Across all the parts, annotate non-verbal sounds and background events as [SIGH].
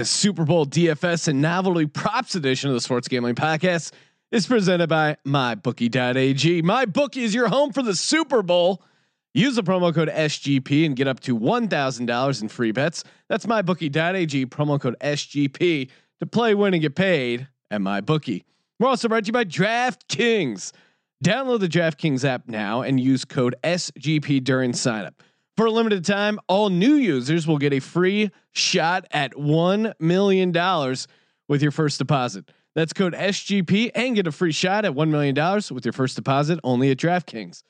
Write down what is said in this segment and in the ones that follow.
The Super Bowl DFS and novelty props edition of the Sports Gambling Podcast is presented by MyBookie.ag. MyBookie is your home for the Super Bowl. Use the promo code SGP and get up to $1,000 in free bets. That's MyBookie.ag, promo code SGP to play, win, and get paid at MyBookie. We're also brought to you by DraftKings. Download the DraftKings app now and use code SGP during signup. For a limited time, all new users will get a free shot at $1 million with your first deposit. That's code SGP and get a free shot at $1 million with your first deposit only at DraftKings.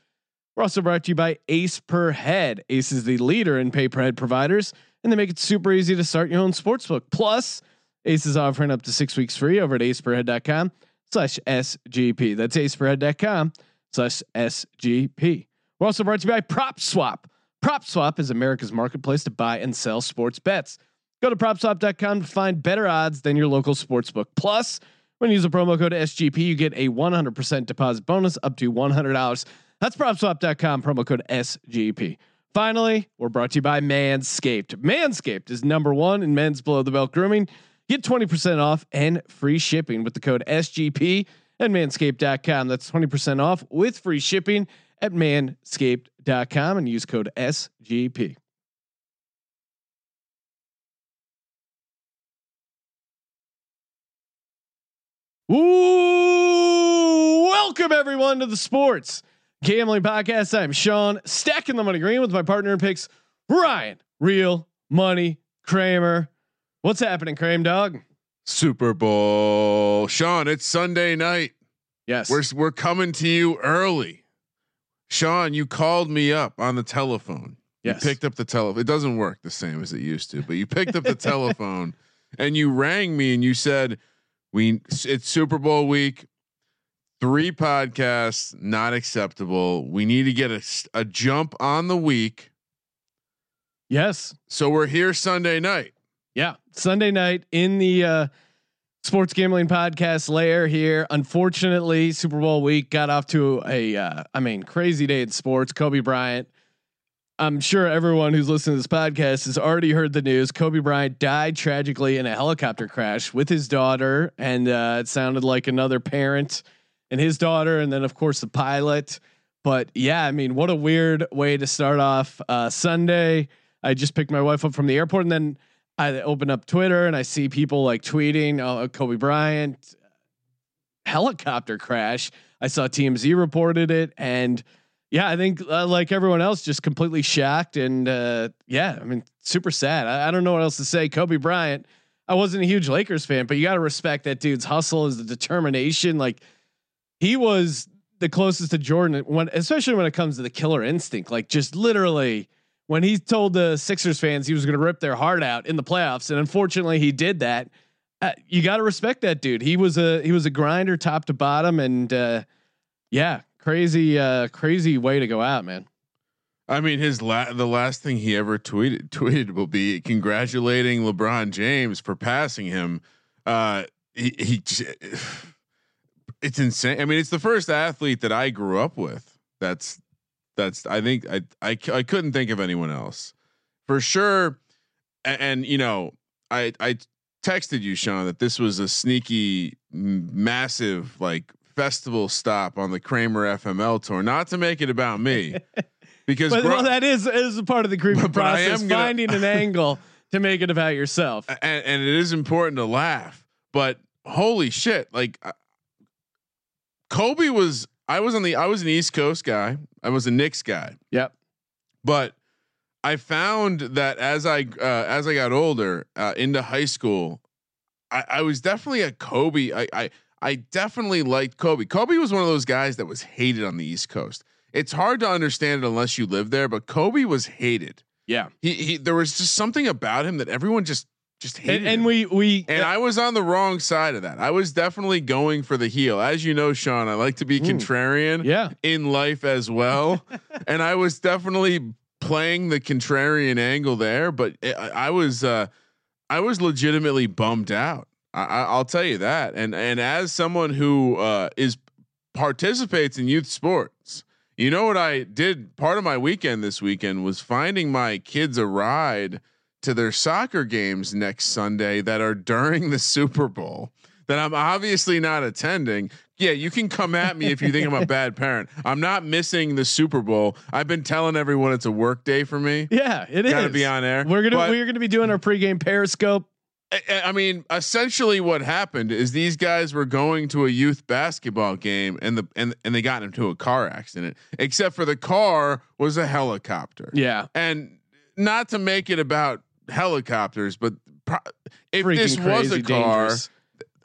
We're also brought to you by Ace Per Head. Ace is the leader in pay per head providers, and they make it super easy to start your own sportsbook. Plus, Ace is offering up to six weeks free over at aceperhead.com slash SGP. That's aceperhead.com slash SGP. We're also brought to you by Prop Swap. PropSwap is America's marketplace to buy and sell sports bets. Go to propswap.com to find better odds than your local sportsbook. Plus, when you use the promo code SGP, you get a 100% deposit bonus up to $100. That's propswap.com, promo code SGP. Finally, we're brought to you by Manscaped. Manscaped is number one in men's below the belt grooming. Get 20% off and free shipping with the code SGP at manscaped.com. That's 20% off with free shipping at manscaped.com and use code SGP. Ooh, welcome everyone to the sports gambling podcast. I'm Sean, stacking the money green with my partner in picks, Ryan, real money Kramer. What's happening, Kramer dog? Super Bowl, Sean. It's Sunday night. Yes, we're we're coming to you early. Sean, you called me up on the telephone. Yes. You picked up the telephone. It doesn't work the same as it used to, but you picked up the [LAUGHS] telephone and you rang me and you said, "We it's Super Bowl week. Three podcasts not acceptable. We need to get a, a jump on the week." Yes. So we're here Sunday night. Yeah, Sunday night in the uh, sports gambling podcast layer here. Unfortunately, Super Bowl week got off to a, uh, I mean, crazy day in sports. Kobe Bryant. I'm sure everyone who's listening to this podcast has already heard the news. Kobe Bryant died tragically in a helicopter crash with his daughter, and uh, it sounded like another parent and his daughter, and then of course the pilot. But yeah, I mean, what a weird way to start off uh, Sunday. I just picked my wife up from the airport, and then I open up Twitter and I see people like tweeting, "Oh, Kobe Bryant helicopter crash." I saw TMZ reported it, and yeah, I think uh, like everyone else, just completely shocked and uh, yeah, I mean, super sad. I, I, don't know what else to say. Kobe Bryant. I wasn't a huge Lakers fan, but you got to respect that dude's hustle, is his determination. Like he was the closest to Jordan when, especially when it comes to the killer instinct. Like just literally when he told the Sixers fans he was going to rip their heart out in the playoffs, and unfortunately he did that. Uh, you got to respect that dude. He was a he was a grinder top to bottom, and uh, yeah, crazy uh, crazy way to go out, man. I mean, his la- the last thing he ever tweeted [LAUGHS] tweeted will be congratulating LeBron James for passing him. Uh, he, he [SIGHS] it's insane. I mean, it's the first athlete that I grew up with. That's that's I think I I I couldn't think of anyone else for sure. And, and you know, I I texted you, Sean, that this was a sneaky, massive like festival stop on the Kramer FML tour. Not to make it about me, [LAUGHS] because but, bro, well, that is is a part of the creepy process. Gonna, finding an [LAUGHS] angle to make it about yourself, and, and, it is important to laugh. But holy shit, like uh, Kobe was I was on the I was an East Coast guy. I was a Knicks guy. Yep. But I found that as I uh, as I got older uh, into high school, I, I was definitely a Kobe. I, I I definitely liked Kobe. Kobe was one of those guys that was hated on the East Coast. It's hard to understand it unless you live there, but Kobe was hated. Yeah. He, he there was just something about him that everyone just just hated. And, and we we and I was on the wrong side of that. I was definitely going for the heel. As you know, Sean, I like to be contrarian yeah. in life as well. [LAUGHS] and I was definitely playing the contrarian angle there, but it, I, I was uh I was legitimately bummed out. I, will tell you that. And and as someone who uh, is participates in youth sports, you know what I did. Part of my weekend this weekend was finding my kids a ride to their soccer games next Sunday that are during the Super Bowl that I'm obviously not attending. Yeah, you can come at me if you think I'm a bad parent. I'm not missing the Super Bowl. I've been telling everyone it's a work day for me. Yeah, it Gotta is. be on air. We're gonna But- we're gonna be doing our pregame Periscope. I, I mean, essentially, what happened is these guys were going to a youth basketball game, and the and and they got into a car accident. Except for the car was a helicopter, Yeah, and not to make it about helicopters, but pro- if freaking this was a car, dangerous.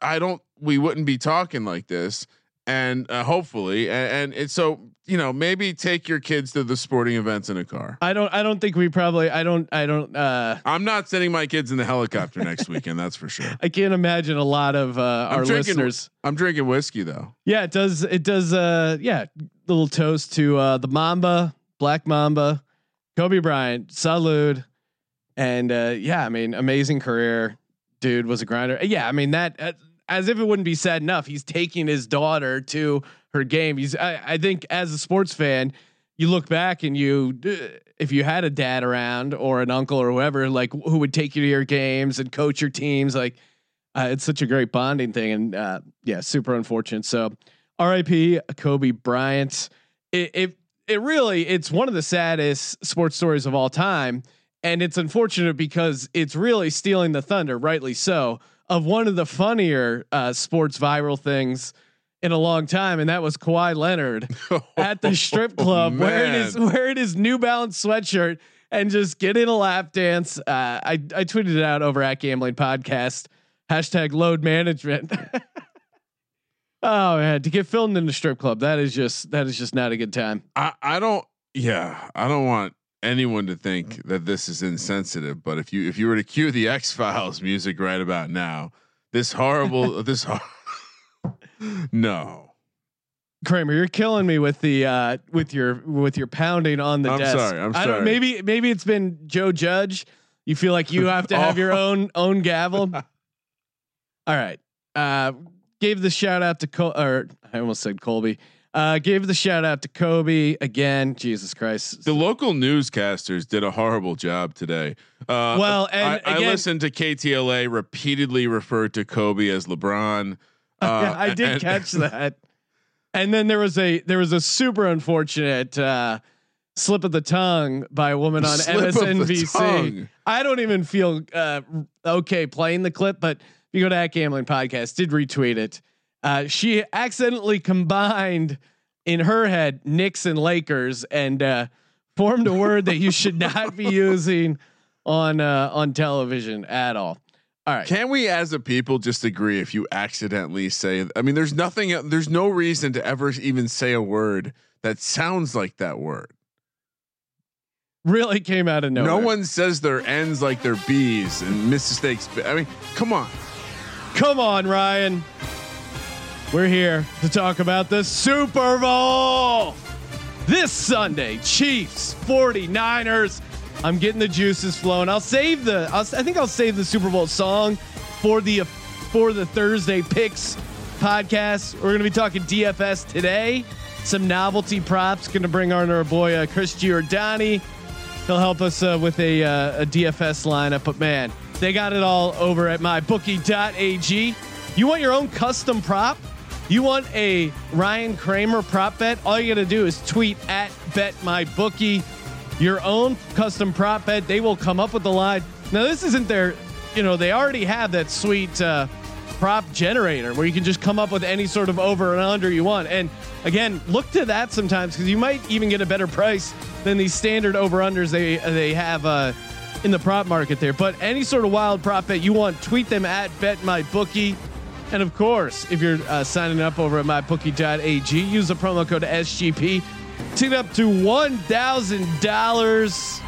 I don't. We wouldn't be talking like this, and uh, hopefully, and, and it's so you know maybe take your kids to the sporting events in a car. I don't. I don't think we probably. I don't. I don't. uh I'm not sending my kids in the helicopter next weekend. That's for sure. [LAUGHS] I can't imagine a lot of uh, I'm our drinking- listeners. I'm drinking whiskey though. Yeah, it does. It does. Uh, yeah, little toast to uh, the Mamba, Black Mamba, Kobe Bryant, salute, and uh, yeah, I mean, amazing career, dude was a grinder. Yeah, I mean that. Uh, as if it wouldn't be sad enough, he's taking his daughter to her game. He's. I, I think as a sports fan, you look back and you, if you had a dad around or an uncle or whoever, like who would take you to your games and coach your teams, like uh, it's such a great bonding thing. And uh, yeah, super unfortunate. So R.I.P. Kobe Bryant. It, it it really it's one of the saddest sports stories of all time, and it's unfortunate because it's really stealing the thunder, rightly so, of one of the funnier uh, sports viral things in a long time, and that was Kawhi Leonard [LAUGHS] at the strip club wearing his wearing his New Balance sweatshirt and just getting a lap dance. Uh, I I tweeted it out over at Gambling Podcast hashtag Load Management. [LAUGHS] oh man, to get filmed in the strip club that is just that is just not a good time. I, I don't yeah, I don't want anyone to think that this is insensitive, but if you if you were to cue the X Files music right about now, this horrible [LAUGHS] this hor- No. Kramer, you're killing me with the uh with your with your pounding on the I'm desk. sorry, I'm sorry. maybe maybe it's been Joe Judge. You feel like you [LAUGHS] have to have your Oh. own own gavel. [LAUGHS] All right. Uh gave the shout out to Col- or I almost said Colby. Uh gave the shout out to Kobe again. Jesus Christ. The local newscasters did a horrible job today. Uh, Well, and I, I listened to KTLA repeatedly refer to Kobe as LeBron. [LAUGHS] Uh, yeah, I did and- catch [LAUGHS] that. And then there was a there was a super unfortunate uh, slip of the tongue by a woman on MSNBC. I don't even feel uh, okay playing the clip, but if you go to that gambling podcast, did retweet it. Uh, she accidentally combined in her head Knicks and Lakers and uh, formed a word that you should not be [LAUGHS] using on uh, on television at all. All right. Can we, as a people, just agree if you accidentally say? I mean, there's nothing. There's no reason to ever even say a word that sounds like that word. Really came out of nowhere. No one says their ends like they're bees and mistakes. I mean, come on. Come on, Ryan. We're here to talk about the Super Bowl. This Sunday, Chiefs, 49ers. I'm getting the juices flowing. I'll save the I'll, I think I'll save the Super Bowl song for the for the Thursday picks podcast. We're going to be talking DFS today. Some novelty props going to bring on our boy uh, Chris Giordani. He'll help us uh, with a, uh, a DFS lineup. But man, they got it all over at mybookie.ag. You want your own custom prop? You want a Ryan Kramer prop bet? All you got to do is tweet at BetMyBookie your own custom prop bet. They will come up with the line. Now, this isn't their, you know, they already have that sweet uh, prop generator where you can just come up with any sort of over and under you want. And again, look to that sometimes because you might even get a better price than these standard over unders they they have uh, in the prop market there. But any sort of wild prop bet you want, tweet them at BetMyBookie. And of course, if you're uh, signing up over at mybookie.ag, use the promo code SGP to get up to $1,000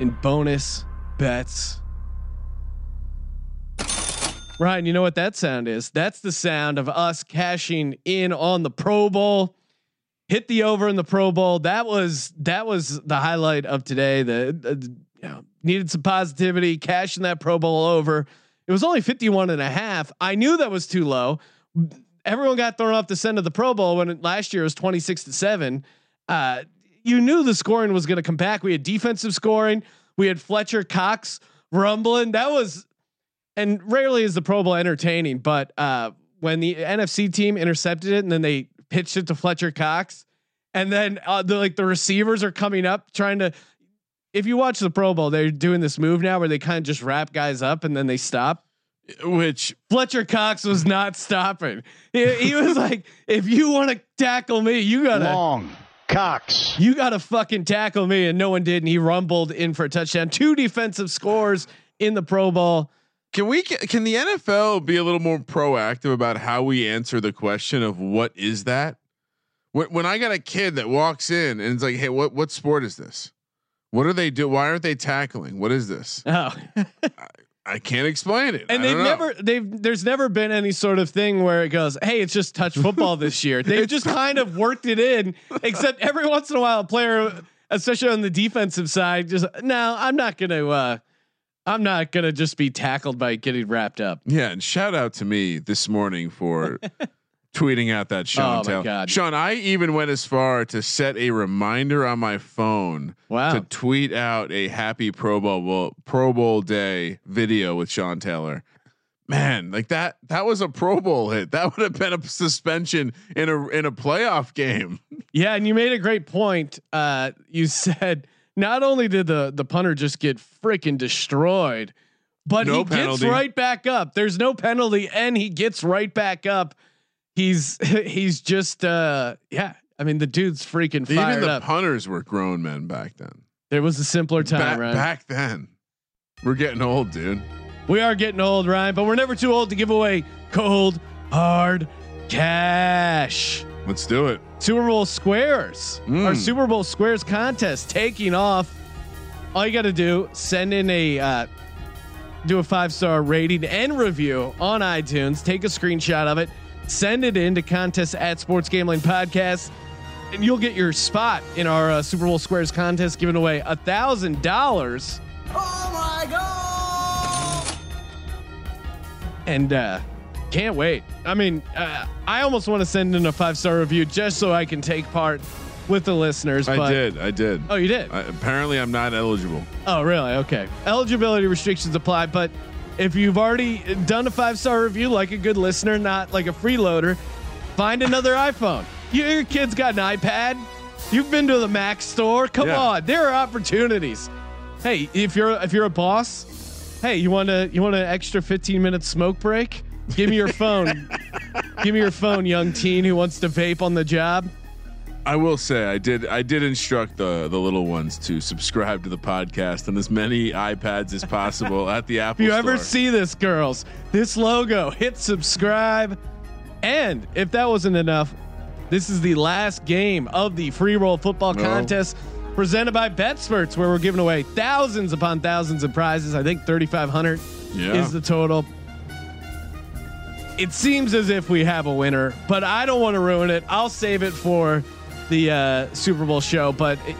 in bonus bets. Ryan, you know what that sound is? That's the sound of us cashing in on the Pro Bowl. Hit the over in the Pro Bowl. That was that was the highlight of today. The, the you know, needed some positivity, cashing that Pro Bowl over. It was only 51 and a half. I knew that was too low. Everyone got thrown off the scent of the Pro Bowl when it, last year was 26 to 7. Uh, you knew the scoring was going to come back. We had defensive scoring. We had Fletcher Cox rumbling. That was, and rarely is the Pro Bowl entertaining, but uh, when the NFC team intercepted it and then they pitched it to Fletcher Cox, and then uh, the like the receivers are coming up trying to. If you watch the Pro Bowl, they're doing this move now where they kind of just wrap guys up and then they stop. Which Fletcher Cox was not stopping. He, he was [LAUGHS] like, "If you want to tackle me, you gotta long Cox. You gotta fucking tackle me." And no one did, and he rumbled in for a touchdown. Two defensive scores in the Pro Bowl. Can we can the NFL be a little more proactive about how we answer the question of what is that? When, when I got a kid that walks in and it's like, "Hey, what what sport is this? What are they do? Why aren't they tackling? What is this?" [LAUGHS] Oh, I can't explain it. and they've know. never they've there's never been any sort of thing where it goes, "Hey, it's just touch football this [LAUGHS] year." They've just kind of worked it in, except every once in a while, a player, especially on the defensive side, just no, I'm not gonna. uh I'm not gonna just be tackled by getting wrapped up. Yeah, and shout out to me this morning for [LAUGHS] tweeting out that Sean Oh Taylor. God. Sean, I even went as far to set a reminder on my phone Wow. to tweet out a happy Pro Bowl Pro Bowl day video with Sean Taylor. Man, like that that was a Pro Bowl hit. That would have been a suspension in a in a playoff game. [LAUGHS] Yeah, and you made a great point. Uh, you said not only did the the punter just get freaking destroyed, but No he penalty. gets right back up. There's no penalty, and he gets right back up. He's [LAUGHS] he's just uh yeah. I mean the dude's freaking Even the up. punters were grown men back then. there was a simpler time, Back, right? back then. We're getting old, dude. We are getting old, Ryan, but we're never too old to give away cold hard cash. Let's do it. Super Bowl squares. Mm. Our Super Bowl squares contest taking off. All you got to do send in a uh, do a five star rating and review on iTunes. Take a screenshot of it. Send it in to contest at Sports Gambling Podcast, and you'll get your spot in our uh, Super Bowl squares contest, giving away a thousand dollars. Oh my god! And uh, can't wait. I mean, uh, I almost want to send in a five star review just so I can take part with the listeners. But I but, did. I did. Oh, you did. I, apparently, I'm not eligible. Oh, really? Okay. Eligibility restrictions apply, but if you've already done a five star review, like a good listener, not like a freeloader, find another iPhone. You, your kid's got an iPad. You've been to the Mac store. Come Yeah. on, there are opportunities. Hey, if you're if you're a boss, hey, you want to you want an extra 15 minute smoke break? Give me your phone. [LAUGHS] Give me your phone, young teen who wants to vape on the job. I will say I did. I did instruct the the little ones to subscribe to the podcast on as many iPads as possible at the [LAUGHS] Apple If you Store. ever see this, girls, this logo, hit subscribe. And if that wasn't enough, this is the last game of the free roll football No. contest presented by BetSperts, where we're giving away thousands upon thousands of prizes. I think 3,500 Yeah. is the total. It seems as if we have a winner, but I don't want to ruin it. I'll save it for the uh, Super Bowl show. But it,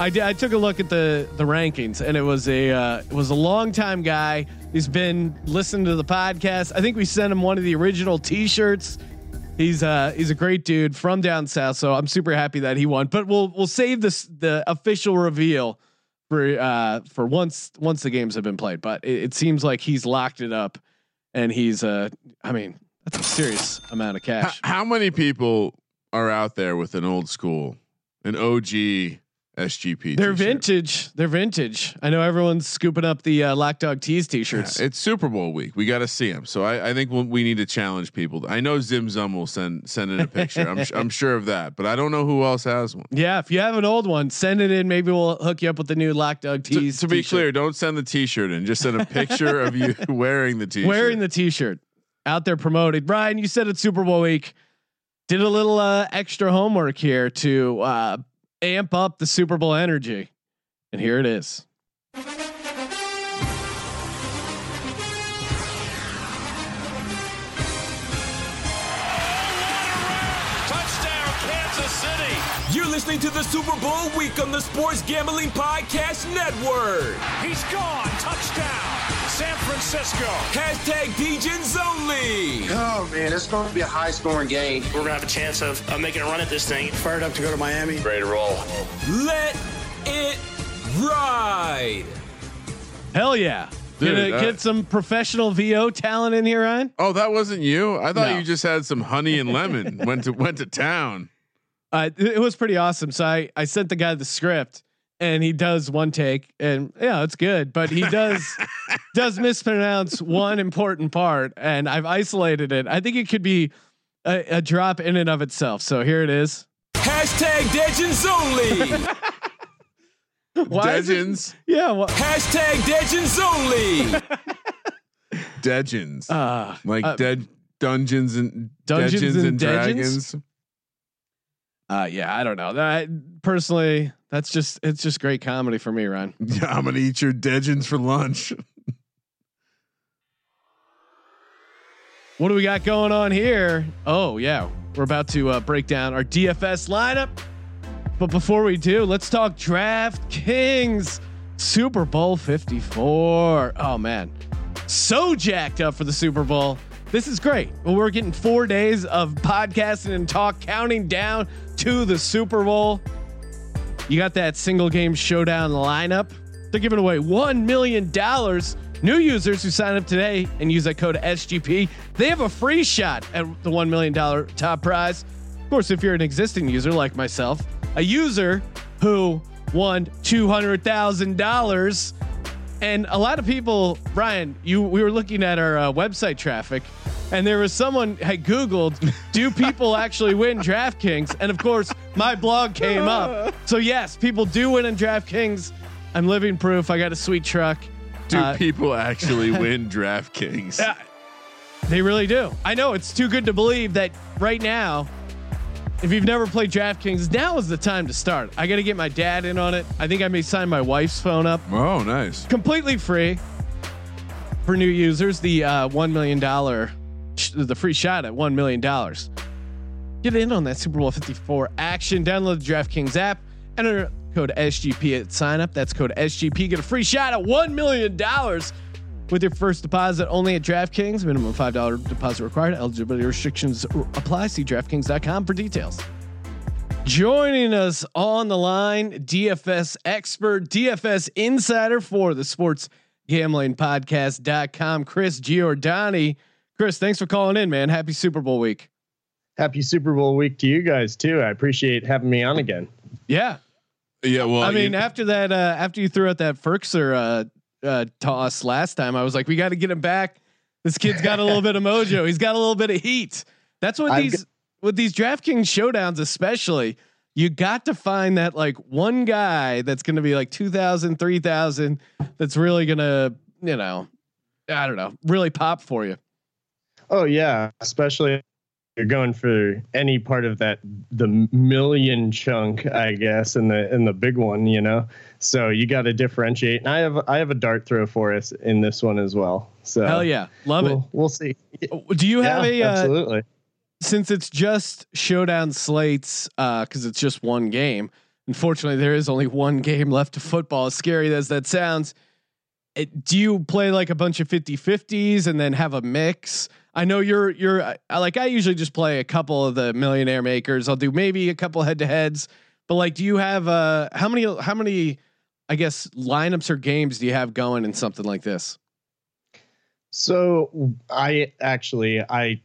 I, took a look at the the rankings, and it was a uh, it was a long time guy. He's been listening to the podcast. I think we sent him one of the original T-shirts. He's uh he's a great dude from down south, so I'm super happy that he won. But we'll we'll save this the official reveal for uh for once once the games have been played. But it, it seems like he's locked it up, and he's uh I mean that's a serious amount of cash. how many people are out there with an old school, an OG SGP? They're t-shirt? vintage. They're vintage. I know everyone's scooping up the uh, Lock Dog Tees t-shirts. It's Super Bowl week. We got to see them. So I, I think we'll, we need to challenge people. I know Zim Zum will send send in a picture. I'm I'm [LAUGHS] sure of that, but I don't know who else has one. yeah, if you have an old one, send it in. Maybe we'll hook you up with the new Lock Dog To, Tees. to be clear, don't send the T-shirt in. Just send a picture of you [LAUGHS] wearing the T-shirt. wearing the t-shirt out there promoted. Brian, you said it's Super Bowl week. Did a little uh, extra homework here to uh, amp up the Super Bowl energy, and here it is. Touchdown, Kansas City. You're listening to the Super Bowl week on the Sports Gambling Podcast Network. He's gone. Touchdown, San Francisco. Hashtag DJs only. Oh man, it's going to be a high scoring game. we're gonna have a chance of, of making a run at this thing. Fired up to go to Miami. Ready to roll. Let it ride. Hell yeah. Dude, Gonna uh, get some professional VO talent in here, Ryan. Oh, that wasn't you. I thought No. you just had some honey and lemon. [LAUGHS] went to went to town. Uh, it it was pretty awesome. So I, I sent the guy the script and he does one take and yeah, it's good, but he does, [LAUGHS] does mispronounce one important part and I've isolated it. I think it could be a, a drop in and of itself. So here it is. Hashtag Degens only. [LAUGHS] Why is it- Yeah. Well, Hashtag Degens only. [LAUGHS] Dejins, uh, like uh, dead dungeons and Dungeons Dungeons and and, dragons. uh, yeah, I don't know that personally. That's just, it's just great comedy for me, Ryan. [LAUGHS] Yeah, I'm gonna eat your Dejins for lunch. [LAUGHS] What do we got going on here? Oh yeah, we're about to uh, break down our DFS lineup. But before we do, let's talk DraftKings Super Bowl 54. Oh man, so jacked up for the Super Bowl. This is great. Well, we're getting four days of podcasting and talk, counting down to the Super Bowl. You got that single game showdown lineup. They're giving away $1 million. New users who sign up today and use that code SGP, they have a free shot at the $1 million top prize. Of course, if you're an existing user like myself, a user who won $200,000 and a lot of people, Brian, you we were looking at our uh, website traffic, and there was someone had Googled, "Do people actually win DraftKings?" And of course, my blog came up. [LAUGHS] So yes, people do win in DraftKings. I'm living proof. I got a sweet truck. Do Uh, people [LAUGHS] actually win DraftKings? Yeah, they really do. I know it's too good to believe that right now. If you've never played DraftKings, now is the time to start. I got to get my dad in on it. I think I may sign my wife's phone up. Oh, nice. completely free for new users. The uh, one million dollar, sh- the free shot at one million dollars. Get in on that Super Bowl Fifty Four action. Download the DraftKings app. Enter code SGP at sign up. That's code SGP. Get a free shot at one million dollars with your first deposit only at DraftKings. Minimum five dollar deposit required. Eligibility restrictions apply. See DraftKings.com for details. Joining us on the line, DFS expert, DFS insider for the sports gambling podcast.com, Chris Giordani. Chris, thanks for calling in, man. Happy Super Bowl week. Happy Super Bowl week to you guys too. I appreciate having me on again. Yeah. Yeah, well, I mean, you- after that, uh, after you threw out that Firkser uh, uh, toss last time, I was like, we got to get him back. This kid's got a little bit of mojo. He's got a little bit of heat. That's what I've these with these DraftKings showdowns, especially. You got to find that like one guy that's going to be like 2,000, 3,000 that's really going to, you know, I don't know, really pop for you. Oh yeah, especially you're going for any part of that the million chunk, I guess, and the and the big one, you know. So you got to differentiate. And I have I have a dart throw for us in this one as well. So Hell yeah. Love we'll, we'll see. Do you have yeah, a, uh, absolutely. since it's just showdown slates because it's just one game unfortunately there is only one game left to football as scary as that sounds it, do you play like a bunch of 50 50s and then have a mix i know you're you're like i usually just play a couple of the millionaire makers. I'll do maybe a couple head to heads but like do you have uh how many how many i guess lineups or games do you have going in something like this? So I actually I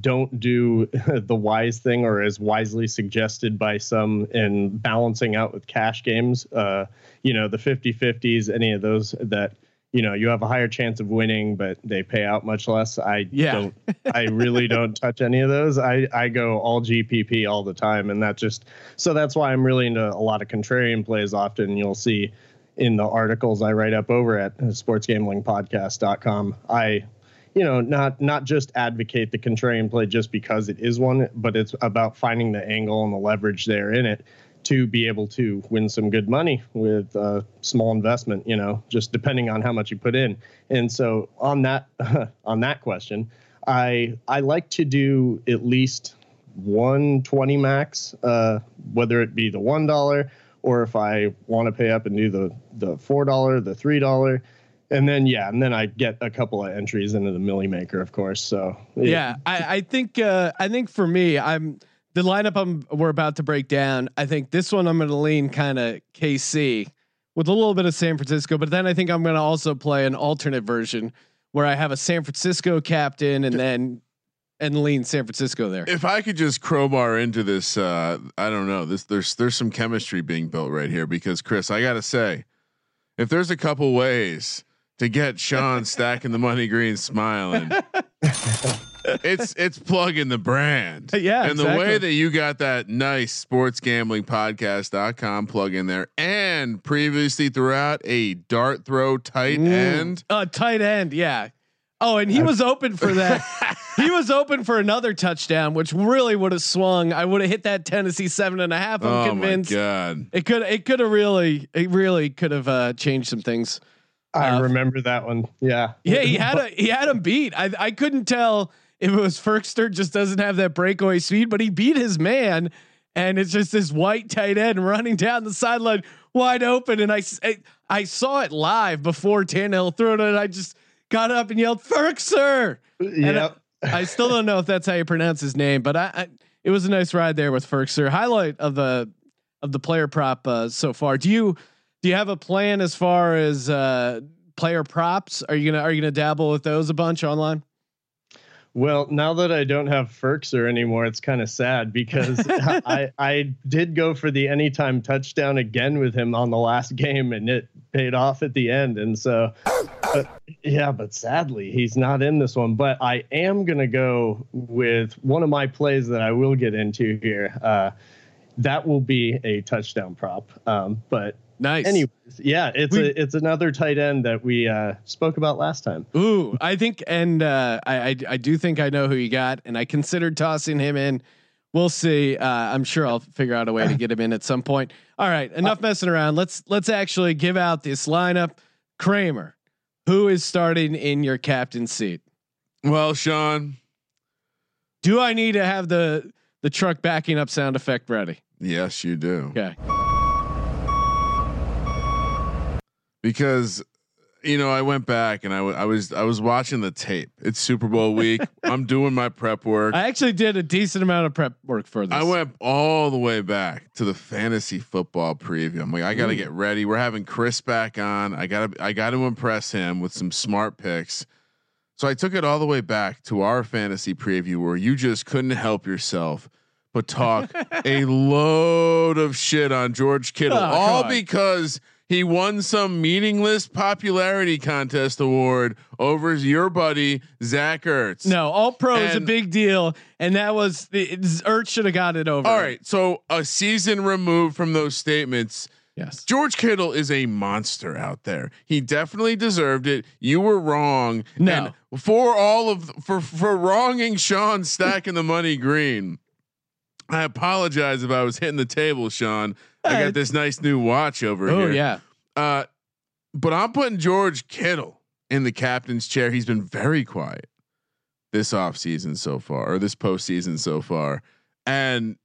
don't do [LAUGHS] the wise thing or as wisely suggested by some in balancing out with cash games. Uh, you know, the 50-50s, any of those that you know you have a higher chance of winning, but they pay out much less. I Yeah. don't. I really [LAUGHS] don't touch any of those. I I go all GPP all the time, and that just so that's why I'm really into a lot of contrarian plays. Often you'll see in the articles I write up over at sportsgamblingpodcast.com. I, you know, not not just advocate the contrarian play just because it is one, but it's about finding the angle and the leverage there in it to be able to win some good money with a small investment, you know, just depending on how much you put in. And so on that [LAUGHS] on that question, I I like to do at least 120 max, uh, whether it be the one dollar or if I want to pay up and do the the four dollar, the three dollar, and then yeah, and then I get a couple of entries into the Millie Maker, of course. So Yeah, I, I think uh, I think for me, I'm the lineup I'm we're about to break down. I think this one I'm going to lean kind of KC with a little bit of San Francisco, but then I think I'm going to also play an alternate version where I have a San Francisco captain and then and lean San Francisco there. If I could just crowbar into this, uh, I don't know. This there's there's some chemistry being built right here because Chris, I gotta say, if there's a couple ways to get Sean [LAUGHS] stacking the money green smiling, [LAUGHS] it's it's plugging the brand. [LAUGHS] Yeah, and exactly. the way that you got that nice sports gambling podcast.com plug in there, and previously throughout a dart throw tight end. Uh, tight end, yeah. Oh, and he was open for that. [LAUGHS] he was open for another touchdown, which really would have swung. I would have hit that Tennessee seven and a half. I'm oh convinced my god! it could. It could have really. It really could have uh, changed some things. I remember that one. Yeah. Yeah, he had a he had him beat. I I couldn't tell if it was Ferkster just doesn't have that breakaway speed, but he beat his man, and it's just this white tight end running down the sideline wide open, and I I saw it live before Tannehill threw it, and I just got up and yelled Ferkster. Yep. I still don't know if that's how you pronounce his name, but I, I it was a nice ride there with Ferkster. Highlight of the of the player prop uh, so far. Do you do you have a plan as far as uh, player props? Are you gonna are you gonna dabble with those a bunch online? Well, now that I don't have Firkser anymore, it's kind of sad because [LAUGHS] I I did go for the anytime touchdown again with him on the last game, and it paid off at the end. And so, but, yeah, but sadly he's not in this one. But I am gonna go with one of my plays that I will get into here. Uh, that will be a touchdown prop. Um, but Nice. anyways, yeah, it's We- a it's another tight end that we uh, spoke about last time. Ooh, I think, and uh, I, I I do think I know who you got, and I considered tossing him in. We'll see. Uh, I'm sure I'll figure out a way to get him in at some point. All right, enough messing around. Let's let's actually give out this lineup. Kramer, who is starting in your captain seat? Well, Sean, Do I need to have the the truck backing up sound effect ready? yes, you do. Okay. Because you know I went back and I, w- I was I was watching the tape. It's Super Bowl week. [LAUGHS] I'm doing my prep work. I actually did a decent amount of prep work for this. I went all the way back to the fantasy football preview. I'm like, I got to get ready. We're having Chris back on. I got to I got to impress him with some smart picks. So I took it all the way back to our fantasy preview where you just couldn't help yourself but talk [LAUGHS] a load of shit on George Kittle, Oh, all on. He won some meaningless popularity contest award over your buddy Zach Ertz. No, all pro is a big deal, and that was the Ertz should have got it over. All right, so a season removed from those statements, Yes. George Kittle is a monster out there. He definitely deserved it. You were wrong. No. And for all of for for wronging Sean stacking the money green. I apologize if I was hitting the table, Sean. I got this nice new watch over Oh here. yeah. Uh, but I'm putting George Kittle in the captain's chair. He's been very quiet this offseason so far, or this postseason so far. And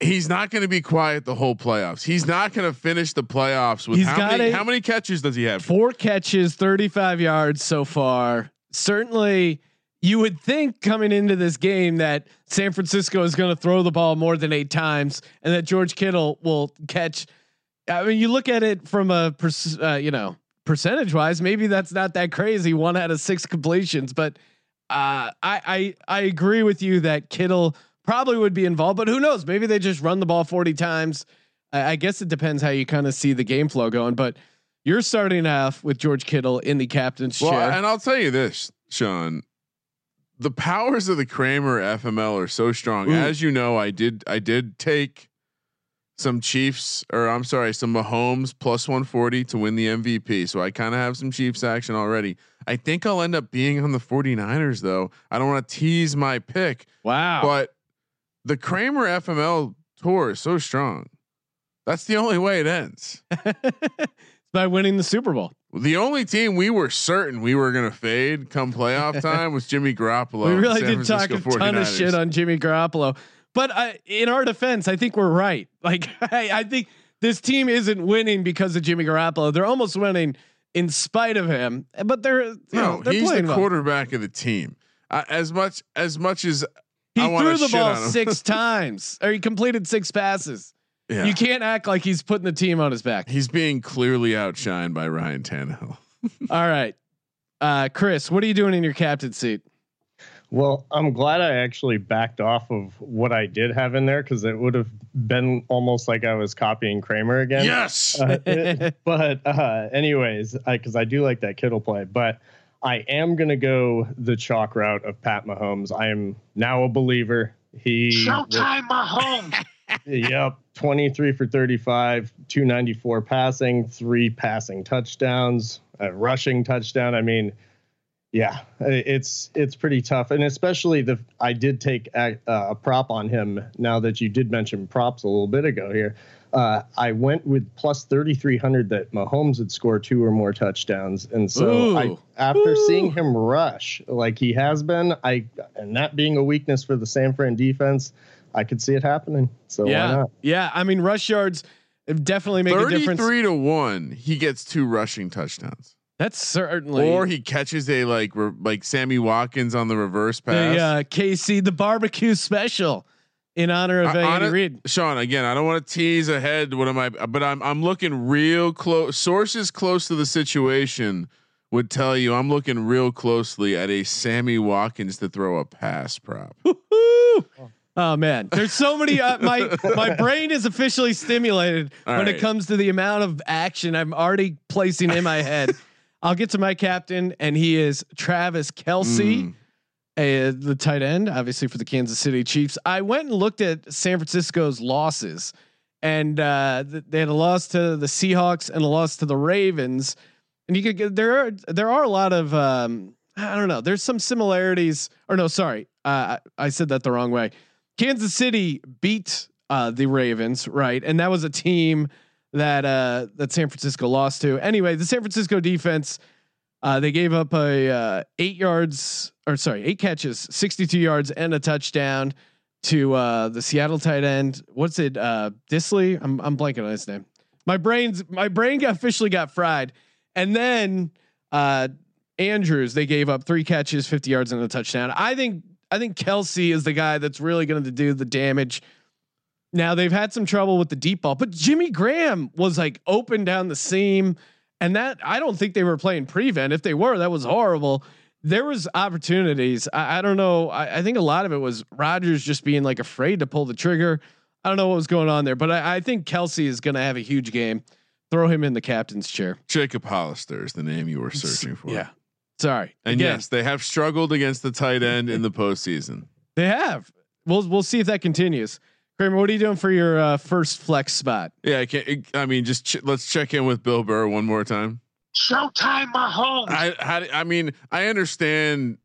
he's not going to be quiet the whole playoffs. He's not going to finish the playoffs with He's how many, a- how many catches does he have? Four catches, 35 yards so far. Certainly, you would think coming into this game that San Francisco is going to throw the ball more than eight times, and that George Kittle will catch. I mean, you look at it from a pers- uh, you know percentage wise, maybe that's not that crazy. One out of six completions, but uh, I I I agree with you that Kittle probably would be involved, but who knows? Maybe they just run the ball 40 times. I, I guess it depends how you kind of see the game flow going, but you're starting off with George Kittle in the captain's Well, chair. and I'll tell you this, Sean. The powers of the Kramer FML are so strong. Ooh. As you know, I did I did take some Chiefs or I'm sorry, some Mahomes plus 140 to win the MVP. So I kind of have some Chiefs action already. I think I'll end up being on the 49ers though. I don't want to tease my pick, wow. but the Kramer FML tour is so strong. That's the only way it ends. [LAUGHS] it's by winning the Super Bowl. The only team we were certain we were gonna fade come playoff [LAUGHS] time was Jimmy Garoppolo. we really did talk a ton of shit on Jimmy Garoppolo, but I, in our defense, I think we're right. [LAUGHS] Like I, I think this team isn't winning because of Jimmy Garoppolo. They're almost winning in spite of him. But they're you know, No, they're he's the well. quarterback of the team. Uh, as much as much as He I threw the ball six [LAUGHS] times, or he completed six passes. Yeah. You can't act like he's putting the team on his back. He's being clearly outshined by Ryan Tannehill. [LAUGHS] All right, uh, Chris, what are you doing in your captain seat? Well, I'm glad I actually backed off of what I did have in there because it would have been almost like I was copying Kramer again. Yes. Uh, it- [LAUGHS] but uh, anyways, because I, do like that Kittle play, but I am gonna go the chalk route of Pat Mahomes. I am now a believer. He Showtime, Mahomes. [LAUGHS] Yep, 23 for 35, 294 passing, three passing touchdowns, a rushing touchdown. I mean, yeah, it's it's pretty tough, and especially the I did take a, a prop on him. Now that you did mention props a little bit ago here, uh, I went with plus 3300 that Mahomes would score two or more touchdowns, and so I after Ooh. seeing him rush like he has been, I and that being a weakness for the San Fran defense. I could see it happening. So why yeah, not? yeah. I mean, rush yards definitely make a difference. Thirty-three to one, he gets two rushing touchdowns, That's certainly or he catches a like re- like Sammy Watkins on the reverse the pass. uh, KC the barbecue special in honor of I- Andy hone- Reid. Sean, again, I don't want to tease ahead. What am I? But I'm I'm looking real close. Sources close to the situation would tell you I'm looking real closely at a Sammy Watkins to throw a pass prop. Woo! Oh man, there's so many. Uh, my my brain is officially stimulated All when right. it comes to the amount of action I'm already placing in my head. [LAUGHS] I'll get to my captain, and he is Travis Kelce, Mm. uh, the tight end, obviously for the Kansas City Chiefs. I went and looked at San Francisco's losses, and uh, th- they had a loss to the Seahawks and a loss to the Ravens. And you could get there are there are a lot of um, I don't know. There's some similarities. Or no, sorry, uh, I I said that the wrong way. Kansas City beat uh, the Ravens, right? And that was a team that uh, that San Francisco lost to. Anyway, the San Francisco defense uh, they gave up a uh, eight yards or sorry, eight catches, 62 yards and a touchdown to uh, the Seattle tight end. What's it? Uh, Disley. I'm I'm blanking on his name. My brain's my brain got officially got fried. And then Andrews, they gave up three catches, 50 yards and a touchdown. I think I think Kelce is the guy that's really going to do the damage. Now they've had some trouble with the deep ball, but Jimmy Graham was like open down the seam, and that I don't think they were playing prevent. If they were, that was horrible. There was opportunities. I, I don't know. I, I think a lot of it was Rodgers just being like afraid to pull the trigger. I don't know what was going on there, but I, I think Kelce is going to have a huge game. Throw him in the captain's chair. Jacob Hollister is the name you were searching for. Yeah. Sorry. And Again, yes, they have struggled against the tight end in the postseason. They have. We'll we'll see if that continues. Kramer, what are you doing for your uh, first flex spot? Yeah, I can't. I mean, just ch- let's check in with Bill Burr one more time. Showtime, Mahomes. I, how, I mean, I understand.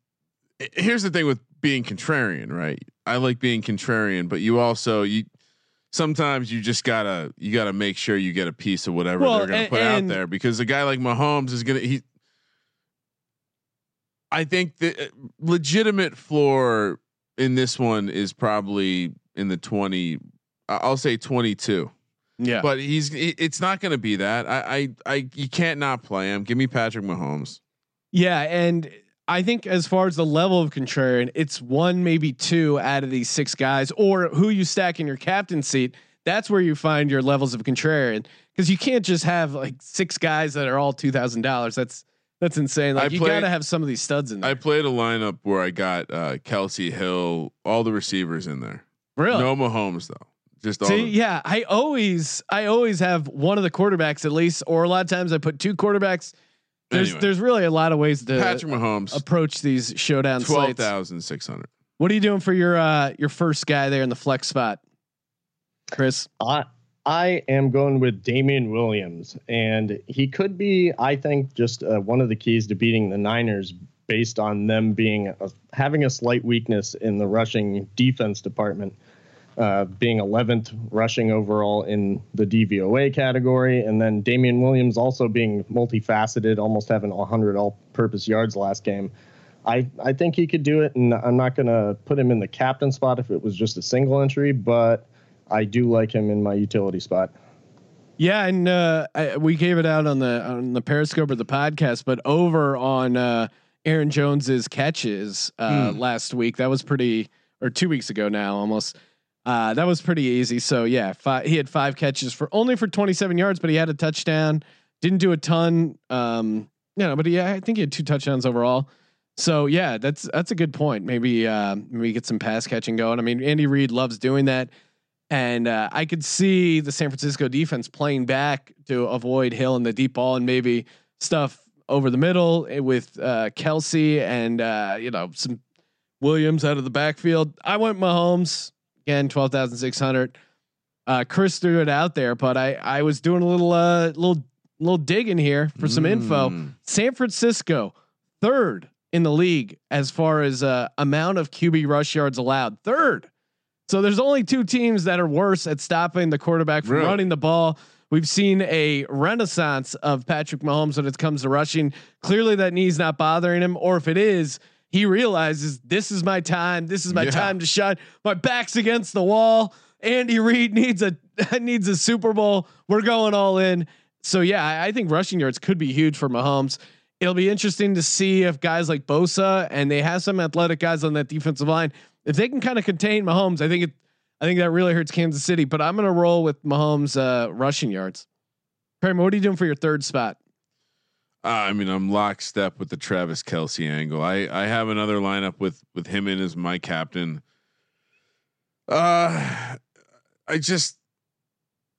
Here's the thing with being contrarian, right? I like being contrarian, but you also you sometimes you just gotta you gotta make sure you get a piece of whatever Well, they're gonna and- put out there because a guy like Mahomes is gonna he. I think the uh, legitimate floor in this one is probably in the twenty. I- I'll say twenty two Yeah. but he's it's not going to be that. I, I I you can't not play him. Give me Patrick Mahomes. Yeah, and I think as far as the level of contrarian, it's one, maybe two out of these six guys, or who you stack in your captain seat. That's where you find your levels of contrarian because you can't just have like six guys that are all two thousand dollars. That's that's insane. Like I you played- got to have some of these studs in there. I played a lineup where I got uh, Kelce Hill, all the receivers in there. really? No Mahomes though. Just all. See, the- yeah, I always, I always have one of the quarterbacks at least, or a lot of times I put two quarterbacks. There's, Anyway. there's really a lot of ways to Patrick Mahomes, approach these showdown twelve slates. thousand six hundred. What are you doing for your uh your first guy there in the flex spot, Chris? I I am going with Damien Williams, and he could be, I think, just uh, one of the keys to beating the Niners, based on them being a, having a slight weakness in the rushing defense department, uh, being 11th rushing overall in the DVOA category, and then Damien Williams also being multifaceted, almost having 100 all-purpose yards last game. I, I think he could do it, and I'm not going to put him in the captain spot if it was just a single entry, but I do like him in my utility spot. Yeah, and uh, I, we gave it out on the on the Periscope or the podcast, but over on uh, Aaron Jones's catches uh, Hmm. last week, that was pretty, or two weeks ago now, almost. Uh, that was pretty easy. So yeah, five, he had five catches for only for 27 yards, but he had a touchdown. Didn't do a ton. Um, you know, but yeah, I think he had two touchdowns overall. So yeah, that's that's a good point. Maybe uh, maybe get some pass catching going. I mean, Andy Reid loves doing that, and uh, I could see the San Francisco defense playing back to avoid Hill and the deep ball, and maybe stuff over the middle with uh, Kelce and uh, you know some Williams out of the backfield. I went Mahomes again, twelve thousand six hundred. Uh, Chris threw it out there, but I I was doing a little uh little little digging here for some info. Mm. San Francisco third in the league as far as uh, amount of QB rush yards allowed. Third. So there's only two teams that are worse at stopping the quarterback from Really? running the ball. We've seen a renaissance of Patrick Mahomes when it comes to rushing. Clearly, that knee's not bothering him, or if it is, he realizes this is my time. This is my Yeah. time to shine. My back's against the wall. Andy Reid [LAUGHS] needs a [LAUGHS] needs a Super Bowl. We're going all in. So yeah, I, I think rushing yards could be huge for Mahomes. It'll be interesting to see if guys like Bosa and they have some athletic guys on that defensive line, if they can kind of contain Mahomes, I think it, I think that really hurts Kansas City. But I'm going to roll with Mahomes uh, rushing yards. Kramer, what are you doing for your third spot? Uh, I mean, I'm lockstep with the Travis Kelce angle. I I have another lineup with with him in as my captain. Uh, I just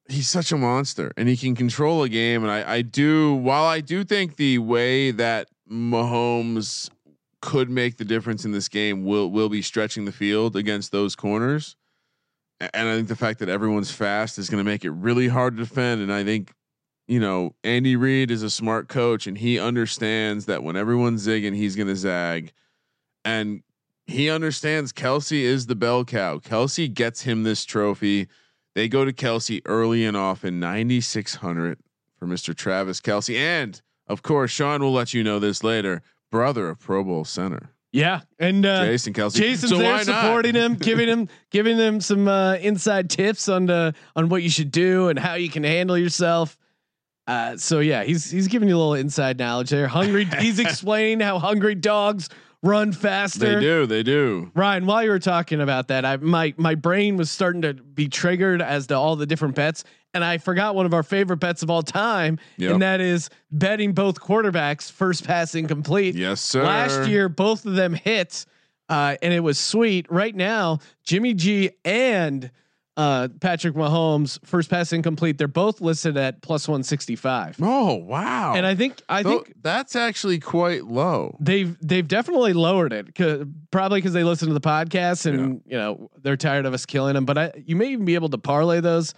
he's such a monster, and he can control a game. And I I do while I do think the way that Mahomes could make the difference in this game will will be stretching the field against those corners. And I think the fact that everyone's fast is going to make it really hard to defend. And I think you know, Andy Reid is a smart coach and he understands that when everyone's zigging, he's going to zag. And he understands Kelce is the bell cow. Kelce gets him this trophy. They go to Kelce early and often, 9,600 for Mr. Travis Kelce. And of course, Sean will let you know this later, brother of Pro Bowl center, Yeah, and uh, Jason Kelce. Jason's So there supporting him, giving him [LAUGHS] giving him some uh, inside tips on the on what you should do and how you can handle yourself. Uh, so yeah, he's he's giving you a little inside knowledge there. Hungry, [LAUGHS] he's explaining how hungry dogs run faster. They do. They do. Ryan, while you were talking about that, I my my brain was starting to be triggered as to all the different bets, and I forgot one of our favorite bets of all time, Yep. and that is betting both quarterbacks first pass incomplete. Yes, sir. Last year, both of them hit, uh, and it was sweet. Right now, Jimmy G and uh, Patrick Mahomes first pass incomplete. They're both listed at plus one sixty five. Oh wow. and I think I think that's actually quite low. they've they've definitely lowered it 'cause- probably because they listen to the podcast and you know they're tired of us killing them but I, you may even be able to parlay those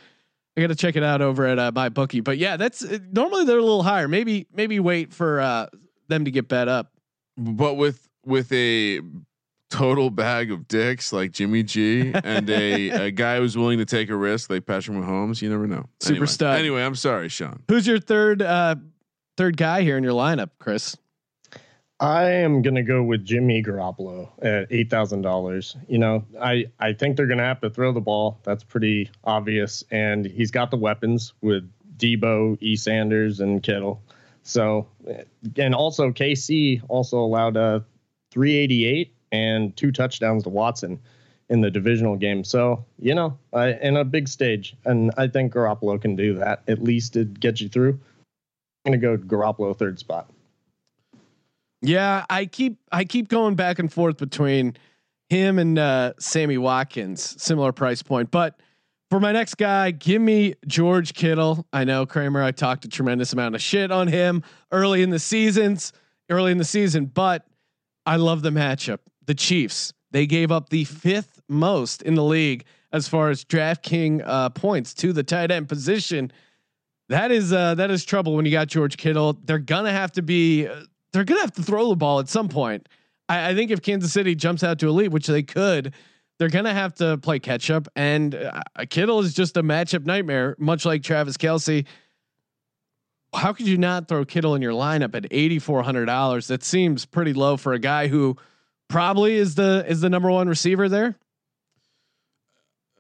i gotta check it out over at uh, my bookie but yeah that's uh, normally they're a little higher maybe maybe wait for uh them to get bet up but with with a total bag of dicks like Jimmy G and a, [LAUGHS] a guy who's willing to take a risk like Patrick Mahomes, you never know. Super anyway, stud. Anyway, I'm sorry, Sean. who's your third uh third guy here in your lineup chris I am gonna go with Jimmy Garoppolo at eight thousand dollars. You know, I I think they're gonna have to throw the ball. That's pretty obvious, and he's got the weapons with Deebo, E. Sanders, and Kittle. So, and also KC also allowed a 388 and two touchdowns to Watson in the divisional game. So, you know, in a big stage, and I think Garoppolo can do that. At least to get you through. I'm gonna go Garoppolo third spot. Yeah i keep i keep going back and forth between him and uh sammy watkins similar price point but for my next guy, give me George Kittle. I know Kramer. I talked a tremendous amount of shit on him early in the seasons, early in the season, but I love the matchup. The Chiefs. They gave up the fifth most in the league as far as DraftKings uh, points to the tight end position. That is uh, that is trouble when you got George Kittle. They're gonna have to be. They're gonna have to throw the ball at some point. I, I think if Kansas City jumps out to a lead, which they could, they're gonna have to play catch up. And uh, Kittle is just a matchup nightmare, much like Travis Kelce. How could you not throw Kittle in your lineup at eighty four hundred dollars? That seems pretty low for a guy who probably is the is the number one receiver there.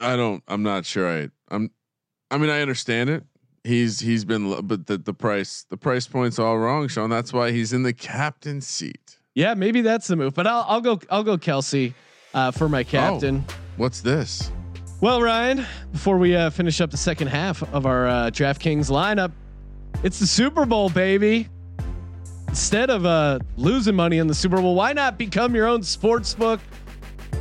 I don't. I'm not sure. I. I'm. I mean, I understand it. He's he's been, but the the price the price point's all wrong, Sean. That's why he's in the captain seat. Yeah, maybe that's the move. But I'll I'll go I'll go Kelce uh, for my captain. What's this? Well, Ryan, before we uh, finish up the second half of our uh, DraftKings lineup, it's the Super Bowl, baby. Instead of uh, losing money in the Super Bowl, why not become your own sports book?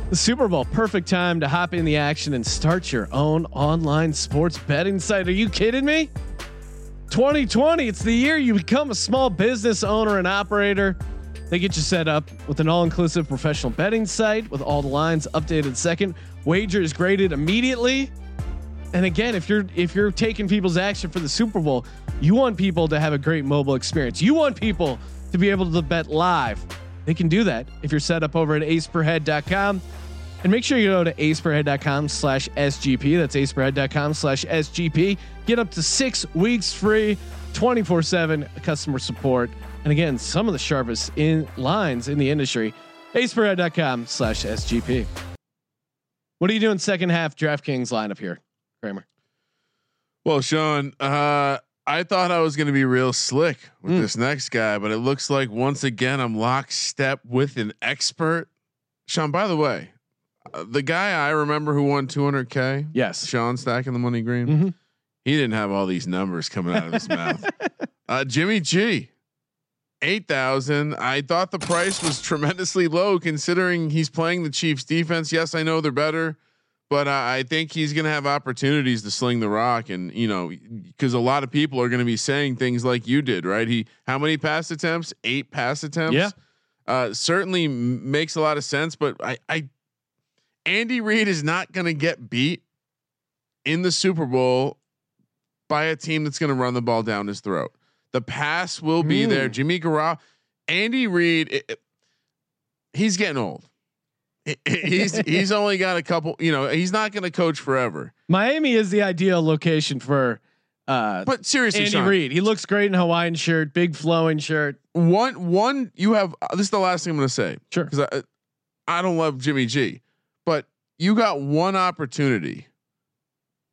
The Super Bowl, perfect time to hop in the action and start your own online sports betting site. Are you kidding me? 2020, it's the year you become a small business owner and operator. They get you set up with an all-inclusive professional betting site with all the lines updated second, Wager is graded immediately. And again, if you're if you're taking people's action for the Super Bowl, you want people to have a great mobile experience. You want people to be able to bet live. They can do that if you're set up over at aceperhead.com. And make sure you go to aceperhead.com slash SGP. That's aceperhead.com slash SGP. Get up to six weeks free, 24 7 customer support. And again, some of the sharpest in lines in the industry. aceperhead.com slash SGP. What are you doing second half DraftKings lineup here, Kramer? Well, Sean, uh, I thought I was going to be real slick with Mm. this next guy, but it looks like once again I'm lockstep with an expert. Sean, by the way, uh, the guy I remember who won 200k, Yes. Sean Stack in the money green. Mhm. He didn't have all these numbers coming out of his mouth. [LAUGHS] Uh, Jimmy G, eight thousand. I thought the price was tremendously low considering he's playing the Chiefs defense. Yes, I know they're better, but uh, I think he's going to have opportunities to sling the rock, and you know, because a lot of people are going to be saying things like you did, right? He how many pass attempts? Eight pass attempts. Yeah. Uh, certainly m- makes a lot of sense, but I, I Andy Reid is not going to get beat in the Super Bowl by a team that's going to run the ball down his throat. The pass will be Hmm. there. Jimmy Garoppolo, Andy Reid, it- it- he's getting old. He- He's [LAUGHS] he's only got a couple. You know, he's not going to coach forever. Miami is the ideal location for uh, But seriously, Andy Sean, Reid. He looks great in Hawaiian shirt, big flowing shirt. one one you have. uh, This is the last thing I'm going to say. Sure. because I I don't love Jimmy G, but you got one opportunity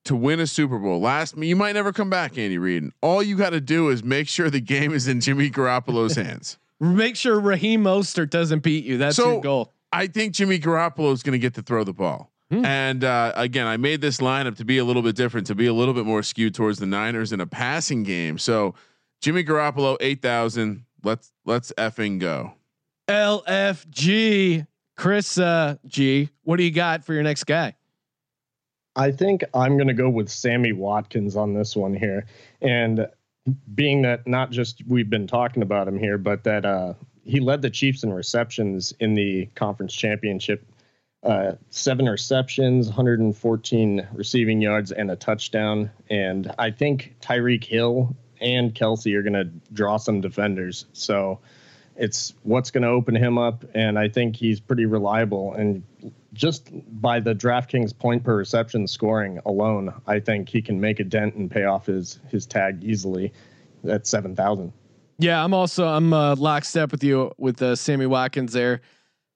to win a Super Bowl. Last you might never come back, Andy Reid. And all you got to do is make sure the game is in Jimmy Garoppolo's [LAUGHS] hands. Make sure Raheem Mostert doesn't beat you. That's So- your goal. I think Jimmy Garoppolo is going to get to throw the ball. Hmm. And uh, again, I made this lineup to be a little bit different, to be a little bit more skewed towards the Niners in a passing game. So Jimmy Garoppolo, eight thousand. Let's let's effing go. LFG. Chris uh, G, what do you got for your next guy? I think I'm going to go with Sammy Watkins on this one here. And being that not just we've been talking about him here, but that uh, he led the Chiefs in receptions in the conference championship. Uh, seven receptions, 114 receiving yards, and a touchdown. And I think Tyreek Hill and Kelce are going to draw some defenders. So it's what's going to open him up. And I think he's pretty reliable. And just by the DraftKings point per reception scoring alone, I think he can make a dent and pay off his his tag easily at seven thousand. Yeah, I'm also I'm uh, lockstep with you with uh, Sammy Watkins there.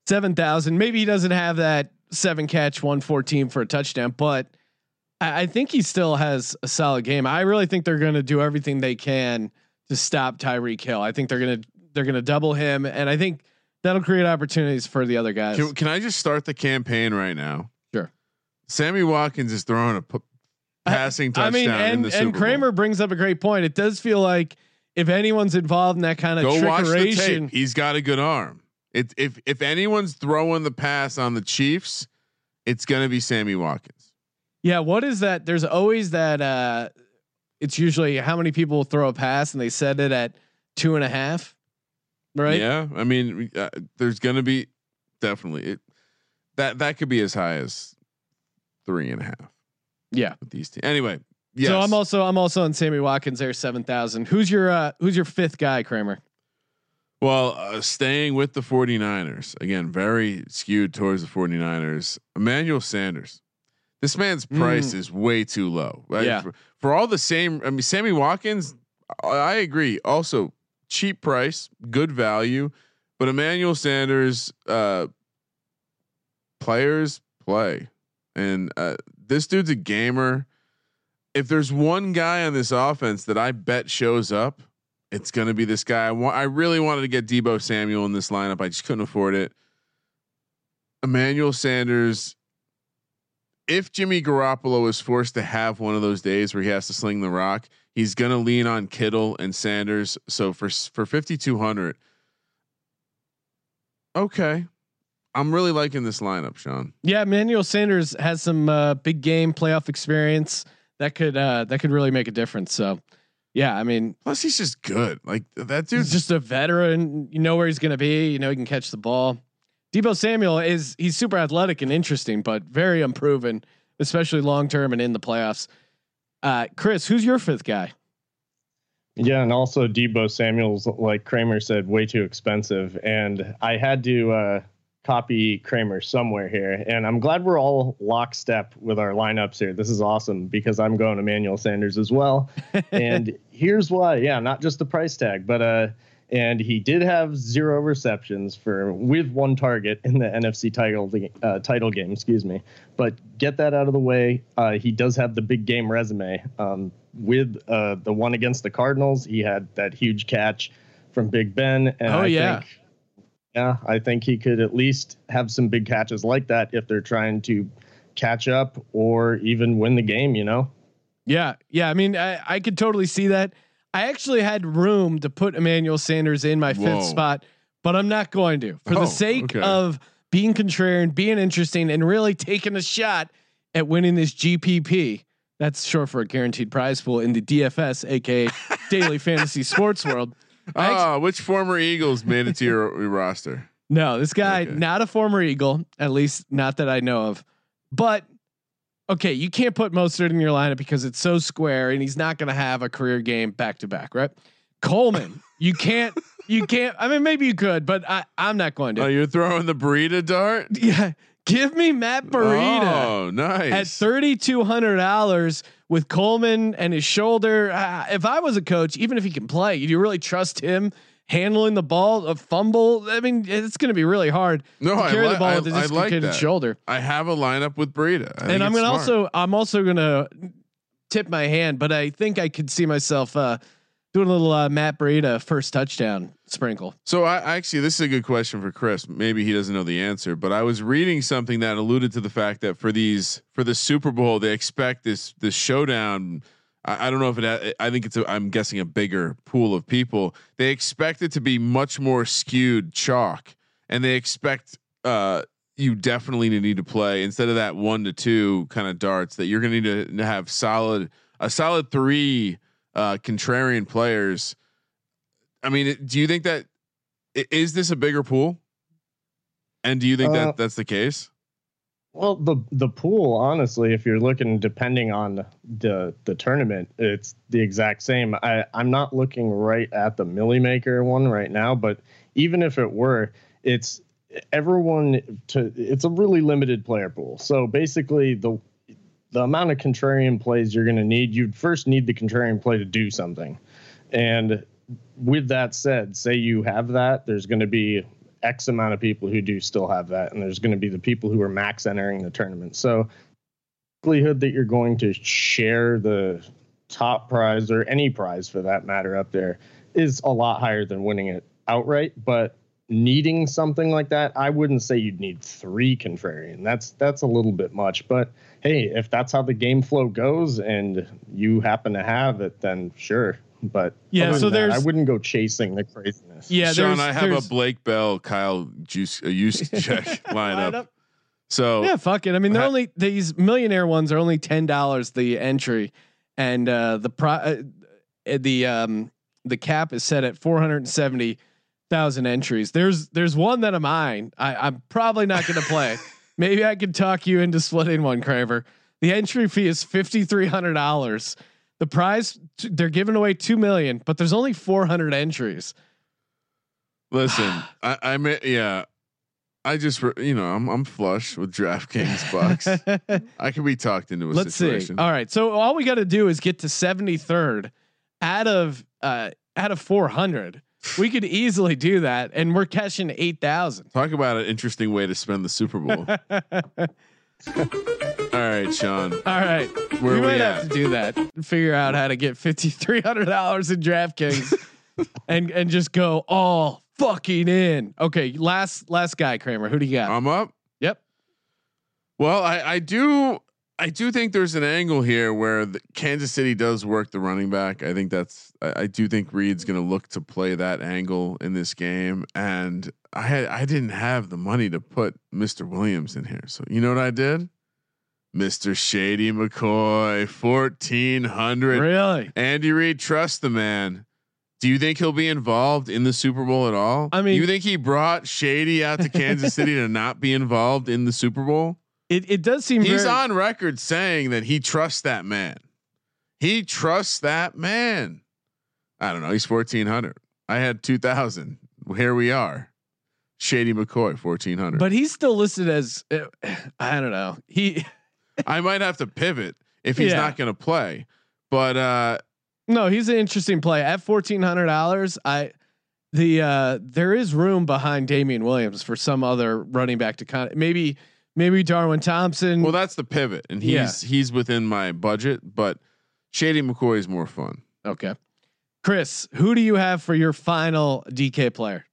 Seven thousand. Maybe he doesn't have that seven catch, one fourteen for a touchdown, but I, I think he still has a solid game. I really think they're going to do everything they can to stop Tyreek Hill. I think they're gonna they're gonna double him, and I think that'll create opportunities for the other guys. Can, can I just start the campaign right now? Sure. Sammy Watkins is throwing a p- passing I touchdown mean, in and the Super and Kramer brings up a great point. It does feel like if anyone's involved in that kind of. Go watch the tape. He's got a good arm. It, if if anyone's throwing the pass on the Chiefs, it's going to be Sammy Watkins. Yeah, what is that? There's always that. uh It's usually how many people throw a pass and they set it at two and a half, right? Yeah, I mean, uh, there's going to be definitely it, that that could be as high as three and a half Yeah. with these teams. Anyway, yes. So I'm also I'm also on Sammy Watkins there seven thousand. Who's your uh Who's your fifth guy, Kramer? Well, uh, staying with the 49ers, again, very skewed towards the 49ers. Emmanuel Sanders. This man's price is way too low. Right? Yeah. For, for all the same, I mean, Sammy Watkins, I, I agree. Also, cheap price, good value. But Emmanuel Sanders, uh, players play. And uh, this dude's a gamer. If there's one guy on this offense that I bet shows up, it's going to be this guy. I, wa- I really wanted to get Deebo Samuel in this lineup. I just couldn't afford it. Emmanuel Sanders if Jimmy Garoppolo is forced to have one of those days where he has to sling the rock, he's going to lean on Kittle and Sanders. So for for 5200 Okay. I'm really liking this lineup, Sean. Yeah, Emmanuel Sanders has some uh, big game playoff experience that could uh, that could really make a difference. So, yeah, I mean, plus he's just good. Like that he's dude's just a veteran. You know where he's going to be. You know he can catch the ball. Deebo Samuel is he's super athletic and interesting, but very unproven, especially long term and in the playoffs. Uh, Chris, who's your fifth guy? Yeah, and also Deebo Samuel's, like Kramer said, way too expensive, and I had to uh, copy Kramer somewhere here. And I'm glad we're all lockstep with our lineups here. This is awesome because I'm going Emmanuel Sanders as well. [LAUGHS] and here's why. Yeah, not just the price tag, but uh, and he did have zero receptions for with one target in the NFC title uh, title game. Excuse me, but get that out of the way. Uh, he does have the big game resume. Um, with uh, the one against the Cardinals, he had that huge catch from Big Ben. And oh I yeah, think, yeah, I think he could at least have some big catches like that if they're trying to catch up or even win the game. You know. Yeah, yeah. I mean, I, I could totally see that. I actually had room to put Emmanuel Sanders in my fifth Whoa. spot, but I'm not going to for Oh, the sake okay. of being contrarian, being interesting, and really taking a shot at winning this GPP. That's short for a guaranteed prize pool in the DFS, aka [LAUGHS] Daily Fantasy Sports World. Ah, which former Eagles made it to your, roster? no, this guy, Okay. not a former Eagle, at least not that I know of. But okay, you can't put Mostert in your lineup because it's so square and he's not going to have a career game back to back, right? Coleman, [LAUGHS] you can't, you can't. I mean, maybe you could, but I, I'm not going to. Oh, you're throwing the burrito dart? yeah, give me Matt Breida Oh, nice. at thirty two hundred dollars with Coleman and his shoulder. Uh, if I was a coach, even if he can play, do you really trust him handling the ball? A fumble? I mean, it's going to be really hard No, to I carry li- the ball I- with a I like that. shoulder. I have a lineup with. I think And I'm gonna smart. also, I'm also gonna tip my hand, but I think I could see myself uh, doing a little uh, Matt Breida first touchdown sprinkle. So I actually, this is a good question for Chris. Maybe he doesn't know the answer, but I was reading something that alluded to the fact that for these for the Super Bowl, they expect this this showdown. I, I don't know if it. I think it's. A, I'm guessing a bigger pool of people. They expect it to be much more skewed chalk, and they expect uh, you definitely need to play instead of that one to two kind of darts. That you're going to need to have solid a solid three uh, contrarian players. I mean, do you think that is this a bigger pool? And do you think Uh, that that's the case? Well, the the pool, honestly, if you're looking depending on the the tournament, it's the exact same. I I'm not looking right at the Milly Maker one right now, but even if it were, it's everyone to it's a really limited player pool. So basically, the the amount of contrarian plays you're going to need, you'd first need the contrarian play to do something, and with that said, say you have that, there's going to be X amount of people who do still have that, and there's going to be the people who are max entering the tournament. So, likelihood that you're going to share the top prize or any prize for that matter up there is a lot higher than winning it outright. But needing something like that, I wouldn't say you'd need three contrarian. That's that's a little bit much. But hey, if that's how the game flow goes and you happen to have it, then sure. But Yeah, so than that, there's- I wouldn't go chasing the craziness. Yeah, Sean, I have a Blake Bell, Kyle Juice, a Juszczyk lineup. Lineup? So Yeah, fuck it. I mean, they're Ha- only these millionaire ones are only ten dollars the entry, and uh, the pro uh, the um the cap is set at four hundred and seventy thousand entries. There's there's one that of mine. I, I'm probably not going to play. [LAUGHS] Maybe I could talk you into splitting one, Kramer. The entry fee is fifty three hundred dollars. The prize they're giving away two million, but there's only four hundred entries. listen, [SIGHS] I, I mean, yeah, I just you know I'm I'm flush with DraftKings bucks. [LAUGHS] I could be talked into a Let's situation. see. All right. So all we got to do is get to 73rd out of uh out of 400. We could easily do that and we're cashing 8,000. Talk about an interesting way to spend the Super Bowl. [LAUGHS] all right, Sean. All right. Where we might at? have to do that. Figure out how to get $5300 in DraftKings [LAUGHS] and and just go all fucking in. Okay, last last guy Kramer, who do you got? I'm up. yep. Well, I I do I do think there's an angle here where the Kansas City does work the running back. I think that's I, I do think Reid's going to look to play that angle in this game, and I had I didn't have the money to put Mr. Williams in here, so you know what I did, Mr. Shady McCoy, fourteen hundred. Really? Andy Reid, trust the man. Do you think he'll be involved in the Super Bowl at all? I mean- you think he brought Shady out to Kansas City to not be involved in the Super Bowl? It it does seem He's very, on record saying that he trusts that man. He trusts that man. I don't know. He's fourteen hundred. I had two thousand. Here we are. Shady McCoy, fourteen hundred. but he's still listed as uh, [SIGHS] I don't know. He [LAUGHS] I might have to pivot if he's Yeah. not going to play. But uh, no, he's an interesting play at fourteen hundred dollars. I the uh there is room behind Damien Williams for some other running back to kind of maybe maybe Darwin Thompson. well, that's the pivot, and he's Yeah. he's within my budget. But Shady McCoy is more fun. okay. Chris, who do you have for your final DK player?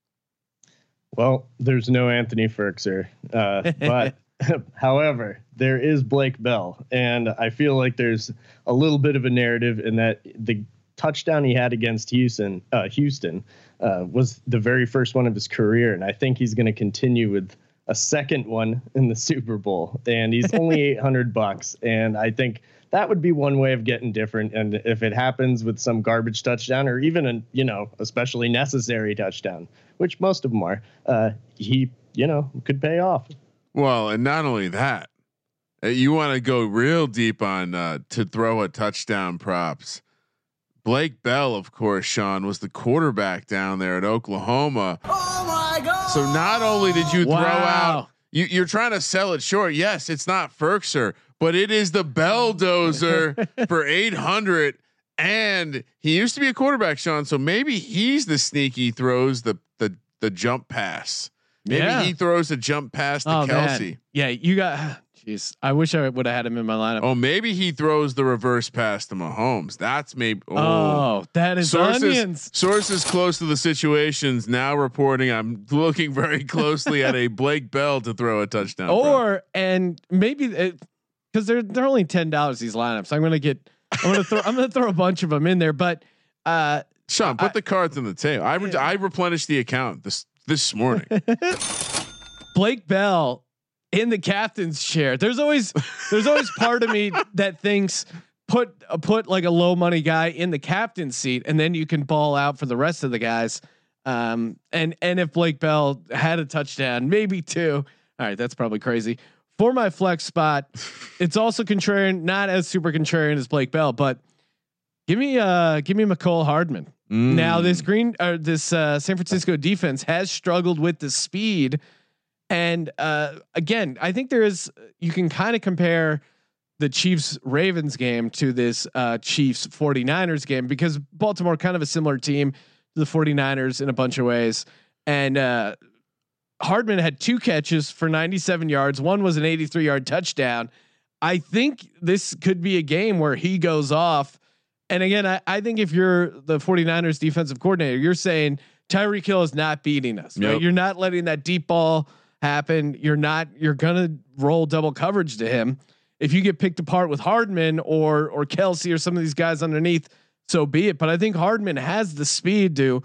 Well, there's no Anthony Firkser, uh, but [LAUGHS] [LAUGHS] however, there is Blake Bell, and I feel like there's a little bit of a narrative in that the touchdown he had against Houston, uh, Houston, uh, was the very first one of his career, and I think he's going to continue with a second one in the Super Bowl, and he's [LAUGHS] only 800 bucks, and I think that would be one way of getting different. And if it happens with some garbage touchdown or even a you know especially necessary touchdown, which most of them are, uh, he you know could pay off. Well, and not only that, uh, you want to go real deep on uh, to throw a touchdown props. Blake Bell, of course, Sean was the quarterback down there at Oklahoma. Oh my god! So not only did you throw out, you, you're trying to sell it short. Yes, it's not Firkser, but it is the Belldozer [LAUGHS] for eight hundred. And he used to be a quarterback, Sean. So maybe he's the sneaky throws the the the jump pass. Maybe Yeah. he throws a jump pass to Oh Kelce. man, yeah, you got. [SIGHS] Jeez, I wish I would have had him in my lineup. Oh, maybe he throws the reverse pass to Mahomes. That's maybe. Oh, Oh, that is sources onions. sources close to the situations now reporting. I'm looking very closely at a [LAUGHS] Blake Bell to throw a touchdown. Or and maybe because they're they're only ten dollars these lineups. I'm gonna get. I'm gonna throw. I'm gonna throw a bunch of them in there, but uh, Sean, put I- the cards on the table. I re- I replenished the account this this morning. [LAUGHS] Blake Bell in the captain's chair. There's always there's always part of me that thinks put uh, put like a low money guy in the captain's seat, and then you can ball out for the rest of the guys. Um, and and if Blake Bell had a touchdown, maybe two. All right, that's probably crazy. For my flex spot, it's also contrarian, not as super contrarian as Blake Bell, but give me uh give me Mecole Hardman. Mm. Now this green or this uh, San Francisco defense has struggled with the speed, and uh, again, I think there is you can kind of compare the Chiefs Ravens game to this uh, Chiefs 49ers game because Baltimore kind of a similar team to the 49ers in a bunch of ways, and uh, Hardman had two catches for 97 yards. One was an 83 yard touchdown. I think this could be a game where he goes off. And again, I, I think if you're the 49ers defensive coordinator, you're saying Tyreek Hill is not beating us. Right? Yep. You're not letting that deep ball happen. You're not, you're gonna roll double coverage to him. If you get picked apart with Hardman or or Kelce or some of these guys underneath, so be it. But I think Hardman has the speed to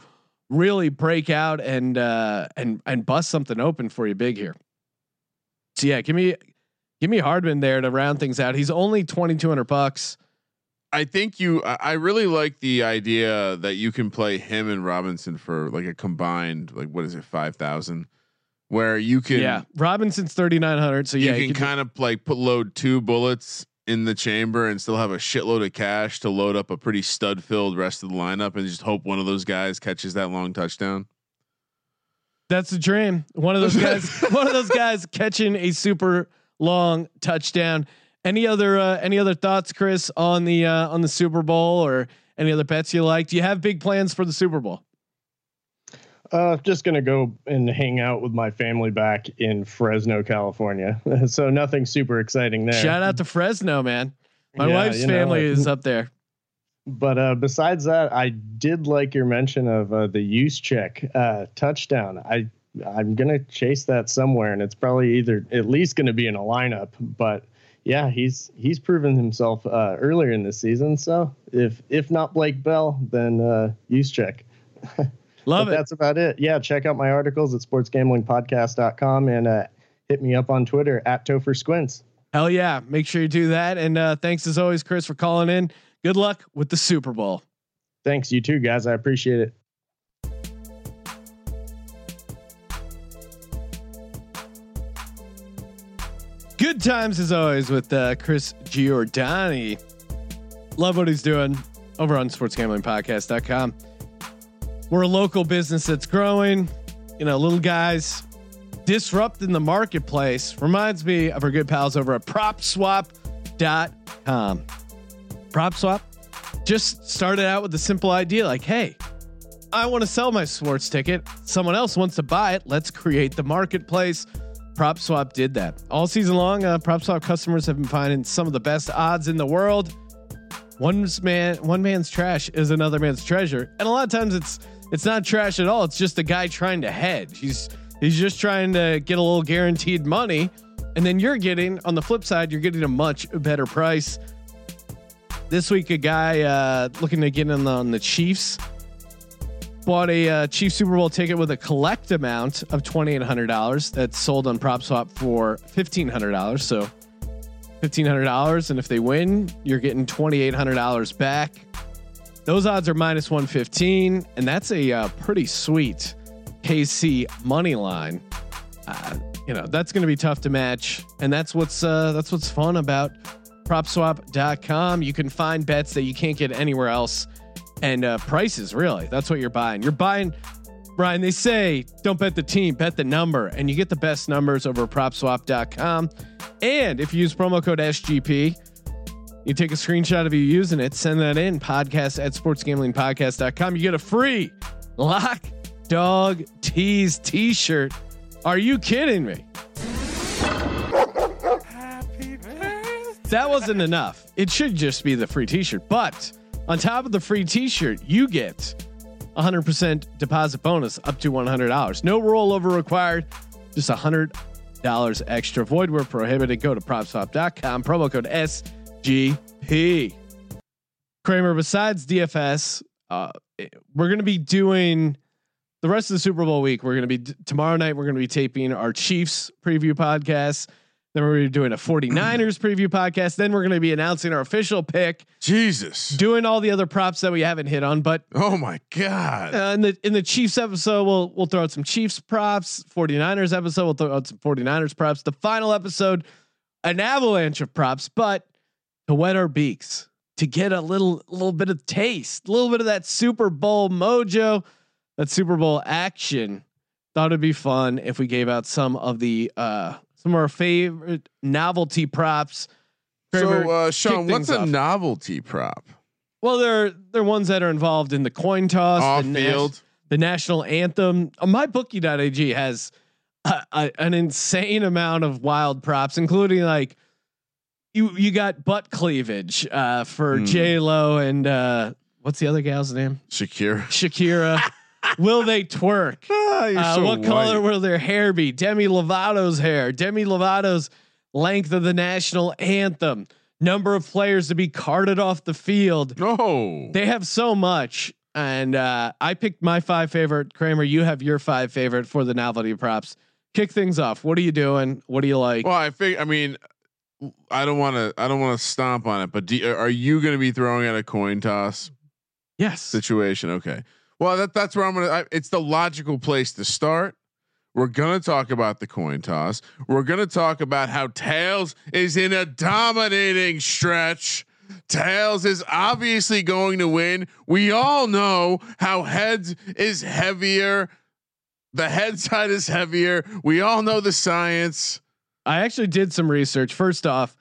really break out and uh and and bust something open for you big here. So yeah, give me give me Hardman there to round things out. He's only twenty two hundred bucks. I think you. I really like the idea that you can play him and Robinson for like a combined like what is it five thousand, where you can yeah, Robinson's thirty nine hundred. So yeah, you you can could do- kind of like put load two bullets in the chamber and still have a shitload of cash to load up a pretty stud filled rest of the lineup and just hope one of those guys catches that long touchdown. that's the dream. One of those guys. [LAUGHS] one of those guys catching a super long touchdown. Any other uh, any other thoughts, Chris, on the uh, on the Super Bowl or any other bets you like? Do you have big plans for the Super Bowl? Uh, just gonna go and hang out with my family back in Fresno, California. [LAUGHS] so nothing super exciting there. Shout out to Fresno, man. My Yeah, wife's know, family it- is up there. But uh, besides that, I did like your mention of uh, the Juszczyk uh, touchdown. I I'm gonna chase that somewhere, and it's probably either at least gonna be in a lineup. But yeah, he's he's proven himself uh, earlier in the season. So if if not Blake Bell, then uh, Juszczyk. [LAUGHS] Love but it. That's about it. Yeah, check out my articles at sportsgamblingpodcast.com and uh, hit me up on Twitter at Topher Squints. Hell yeah. Make sure you do that. And uh, thanks as always, Chris, for calling in. Good luck with the Super Bowl. Thanks, you too, guys. I appreciate it. Times as always with uh, Chris Giordani. Love what he's doing over on sportsgamblingpodcast.com. We're a local business that's growing, you know, little guys disrupting the marketplace. Reminds me of our good pals over at propswap.com. PropSwap just started out with a simple idea like, hey, I want to sell my sports ticket. Someone else wants to buy it. Let's create the marketplace. PropSwap did that all season long. Uh, PropSwap customers have been finding some of the best odds in the world. One's man, one man's trash is another man's treasure, and a lot of times it's it's not trash at all. It's just a guy trying to hedge. He's he's just trying to get a little guaranteed money, and then you're getting on the flip side, you're getting a much better price. This week, a guy uh, looking to get in on the Chiefs bought a uh, Chief Super Bowl ticket with a collect amount of twenty eight hundred dollars. That's sold on PropSwap for fifteen hundred dollars. So fifteen hundred dollars, and if they win, you're getting twenty eight hundred dollars back. Those odds are minus one fifteen, and that's a uh, pretty sweet KC money line. Uh, you know that's going to be tough to match, and that's what's uh, that's what's fun about PropSwap.com. You can find bets that you can't get anywhere else and uh, prices. Really, that's what you're buying. You're buying. Brian, they say don't bet the team, bet the number, and you get the best numbers over PropSwap.com. And if you use promo code SGP, you take a screenshot of you using it, send that in podcast at sportsgamblingpodcast.com. You get a free lock dog tease t-shirt. Are you kidding me? That wasn't enough. It should just be the free t-shirt, but on top of the free t-shirt, you get 100% deposit bonus up to $100. No rollover required, just $100 extra. Void where prohibited. Go to propswap.com, promo code SGP. Kramer, besides DFS, uh, we're going to be doing the rest of the Super Bowl week. We're going to be tomorrow night, we're going to be taping our Chiefs preview podcast. Then we're doing a 49ers [CLEARS THROAT] preview podcast. Then we're going to be announcing our official pick. Jesus. Doing all the other props that we haven't hit on, but oh my god. Uh, in the in the Chiefs episode, we'll we'll throw out some Chiefs props. 49ers episode, we'll throw out some 49ers props. The final episode, an avalanche of props, but to wet our beaks, to get a little little bit of taste, a little bit of that Super Bowl mojo, that Super Bowl action. Thought it'd be fun if we gave out some of the uh some of our favorite novelty props. So, uh, Sean, what's a off. novelty prop? Well, they're they're ones that are involved in the coin toss, off the field, nas- the national anthem. Uh, MyBookie.ag has a, a, an insane amount of wild props, including like you you got butt cleavage uh, for mm. J Lo and uh, what's the other gal's name? Shakira. Shakira. [LAUGHS] will they twerk? [LAUGHS] Ah, uh, so what white. color will their hair be? Demi Lovato's hair. Demi Lovato's length of the national anthem. Number of players to be carted off the field. No, they have so much. And uh, I picked my five favorite. Kramer, you have your five favorite for the novelty props. Kick things off. What are you doing? What do you like? Well, I think. I mean, I don't want to. I don't want to stomp on it. But do, are you going to be throwing out a coin toss? Yes. Situation. Okay. Well, that that's where I'm gonna. I, it's the logical place to start. We're gonna talk about the coin toss. We're gonna talk about how tails is in a dominating stretch. Tails is obviously going to win. We all know how heads is heavier. The head side is heavier. We all know the science. I actually did some research. First off,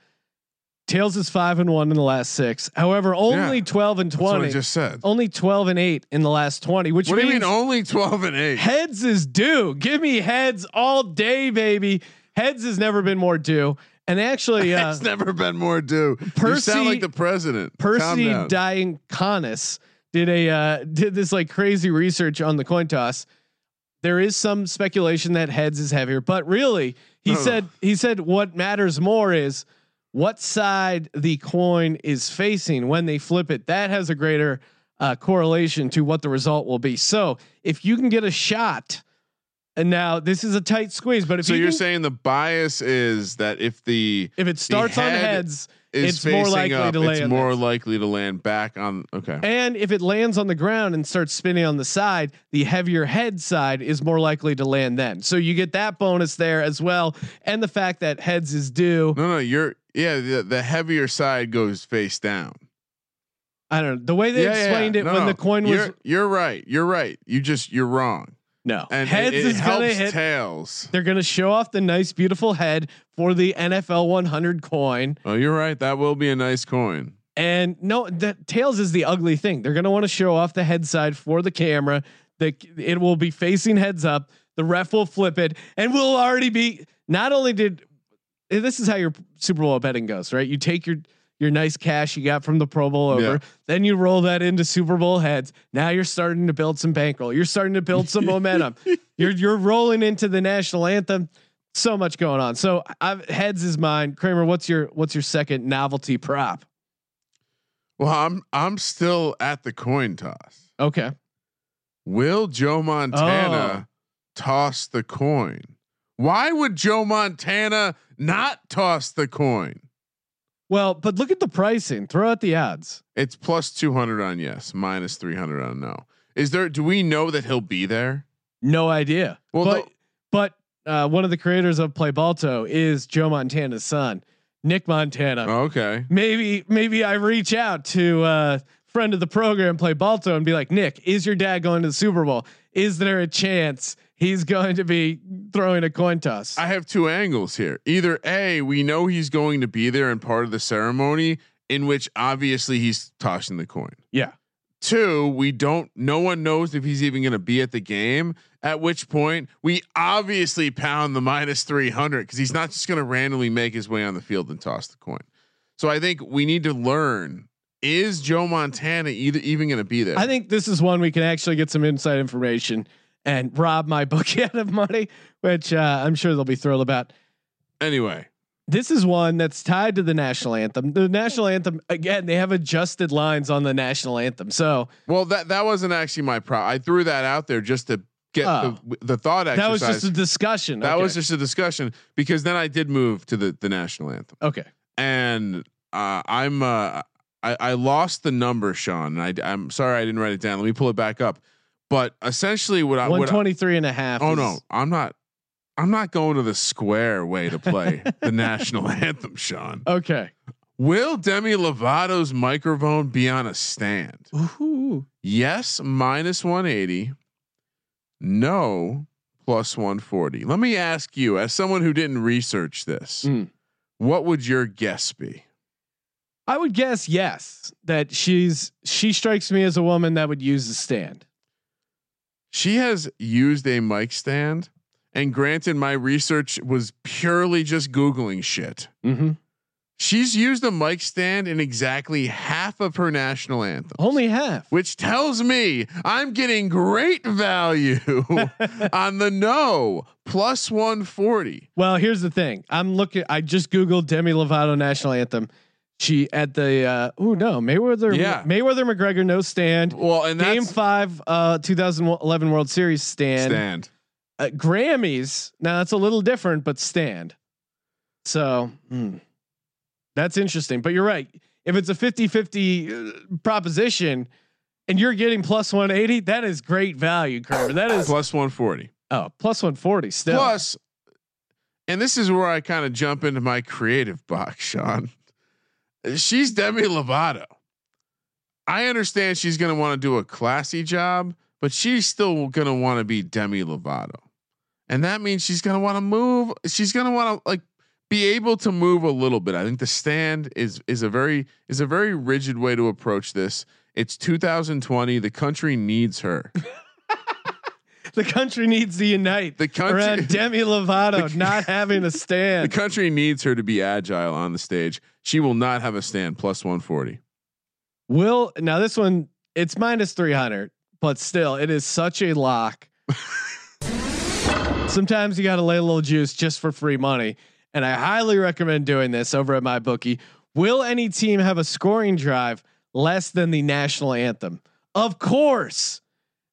Tails is five and one in the last six. However, only yeah, twelve and twenty. I just said. Only twelve and eight in the last twenty. Which what means do you mean only twelve and eight? Heads is due. Give me heads all day, baby. Heads has never been more due. And actually, [LAUGHS] uh, it's never been more due. Persi, you sound like the president. Persi Diaconis did a uh, did this like crazy research on the coin toss. There is some speculation that heads is heavier, but really, he said he said what matters more is what side the coin is facing when they flip it. That has a greater uh, correlation to what the result will be. So if you can get a shot, and now this is a tight squeeze, but if so you you're can- saying the bias is that if the if it starts on heads, it's more likely up, to it's more there. likely to land back on. Okay. And if it lands on the ground and starts spinning on the side, the heavier head side is more likely to land then. So you get that bonus there as well. And the fact that heads is due. No, no, you're yeah. The, the heavier side goes face down. I don't know. The way they Yeah, explained yeah. it No, when the coin was You're, you're right. You're right. You just you're wrong. no And heads it, it is gonna hit. tails. They're gonna show off the nice, beautiful head for the NFL 100 coin. Oh, you're right. That will be a nice coin. And no, the tails is the ugly thing. They're gonna want to show off the head side for the camera. The it will be facing heads up. The ref will flip it, and we'll already be. Not only did Eh, this is how your Super Bowl betting goes, right? You take your your nice cash you got from the Pro Bowl over, Yeah. then you roll that into Super Bowl heads. Now you're starting to build some bankroll. You're starting to build some [LAUGHS] momentum. You're you're rolling into the national anthem. So much going on. So I've, heads is mine. Kramer, what's your what's your second novelty prop? Well, I'm I'm still at the coin toss. Okay. Will Joe Montana Oh. toss the coin? Why would Joe Montana not toss the coin? Well, but look at the pricing. Throw out the odds. It's plus 200 on yes, minus 300 on no. Is there do we know that he'll be there? No idea. Well, but no- but uh, one of the creators of Play Balto is Joe Montana's son, Nick Montana. Okay. Maybe maybe I reach out to uh, friend of the program, Play Balto, and be like, Nick, is your dad going to the Super Bowl? Is there a chance he's going to be throwing a coin toss? I have two angles here. Either A, we know he's going to be there and part of the ceremony, in which obviously he's tossing the coin. yeah. Two, we don't, no one knows if he's even going to be at the game, at which point we obviously pound the minus 300 because he's not just going to randomly make his way on the field and toss the coin. So I think we need to learn is Joe Montana either even going to be there? I think this is one we can actually get some inside information and rob my bookie [LAUGHS] out of money, which uh, I'm sure they'll be thrilled about. anyway, This is one that's tied to the national anthem. The national anthem again, they have adjusted lines on the national anthem. So well, that, that wasn't actually my pro. I threw that out there just to get Oh. the, the thought exercise. that was just a discussion. That Okay. was just a discussion because then I did move to the the national anthem, okay. and uh, I'm uh, I, I lost the number, Sean. I, I'm sorry I didn't write it down. Let me pull it back up. But essentially, what I what I- 123 and a half. oh is- no, I'm not. I'm not going to the square way to play [LAUGHS] the national anthem, Sean. Okay. Will Demi Lovato's microphone be on a stand? Ooh. Yes, minus 180. No, plus 140. Let me ask you, as someone who didn't research this, Mm. what would your guess be? I would guess yes that she's she strikes me as a woman that would use the stand. She has used a mic stand, and granted, my research was purely just Googling shit. Mm-hmm. She's used a mic stand in exactly half of her national anthem. Only half. which tells me I'm getting great value [LAUGHS] on the no plus 140. Well, here's the thing. I'm looking. I just googled Demi Lovato national anthem. She at the uh oh no Mayweather Yeah. Mayweather McGregor no stand. Well, and Game five, uh, 2011 World Series stand. stand. Uh, Grammys. Now that's a little different, but stand. So hmm, that's interesting. But you're right. If it's a 50 50 uh, proposition and you're getting plus 180, that is great value, Kramer. That is Plus 140. oh, plus 140 still. Plus, and this is where I kind of jump into my creative box, Sean. She's Demi Lovato. I understand she's going to want to do a classy job, but she's still going to want to be Demi Lovato. And that means she's going to want to move. She's going to want to like be able to move a little bit. I think the stand is is a very is a very rigid way to approach this. It's 2020. The country needs her. [LAUGHS] the country needs to unite The country around Demi Lovato [LAUGHS] not having a [LAUGHS] stand. The country needs her to be agile on the stage. She will not have a stand plus 140. Will now this one it's minus 300, but still it is such a lock. [LAUGHS] Sometimes you got to lay a little juice just for free money. and I highly recommend doing this over at my bookie. Will any team have a scoring drive less than the national anthem? Of course.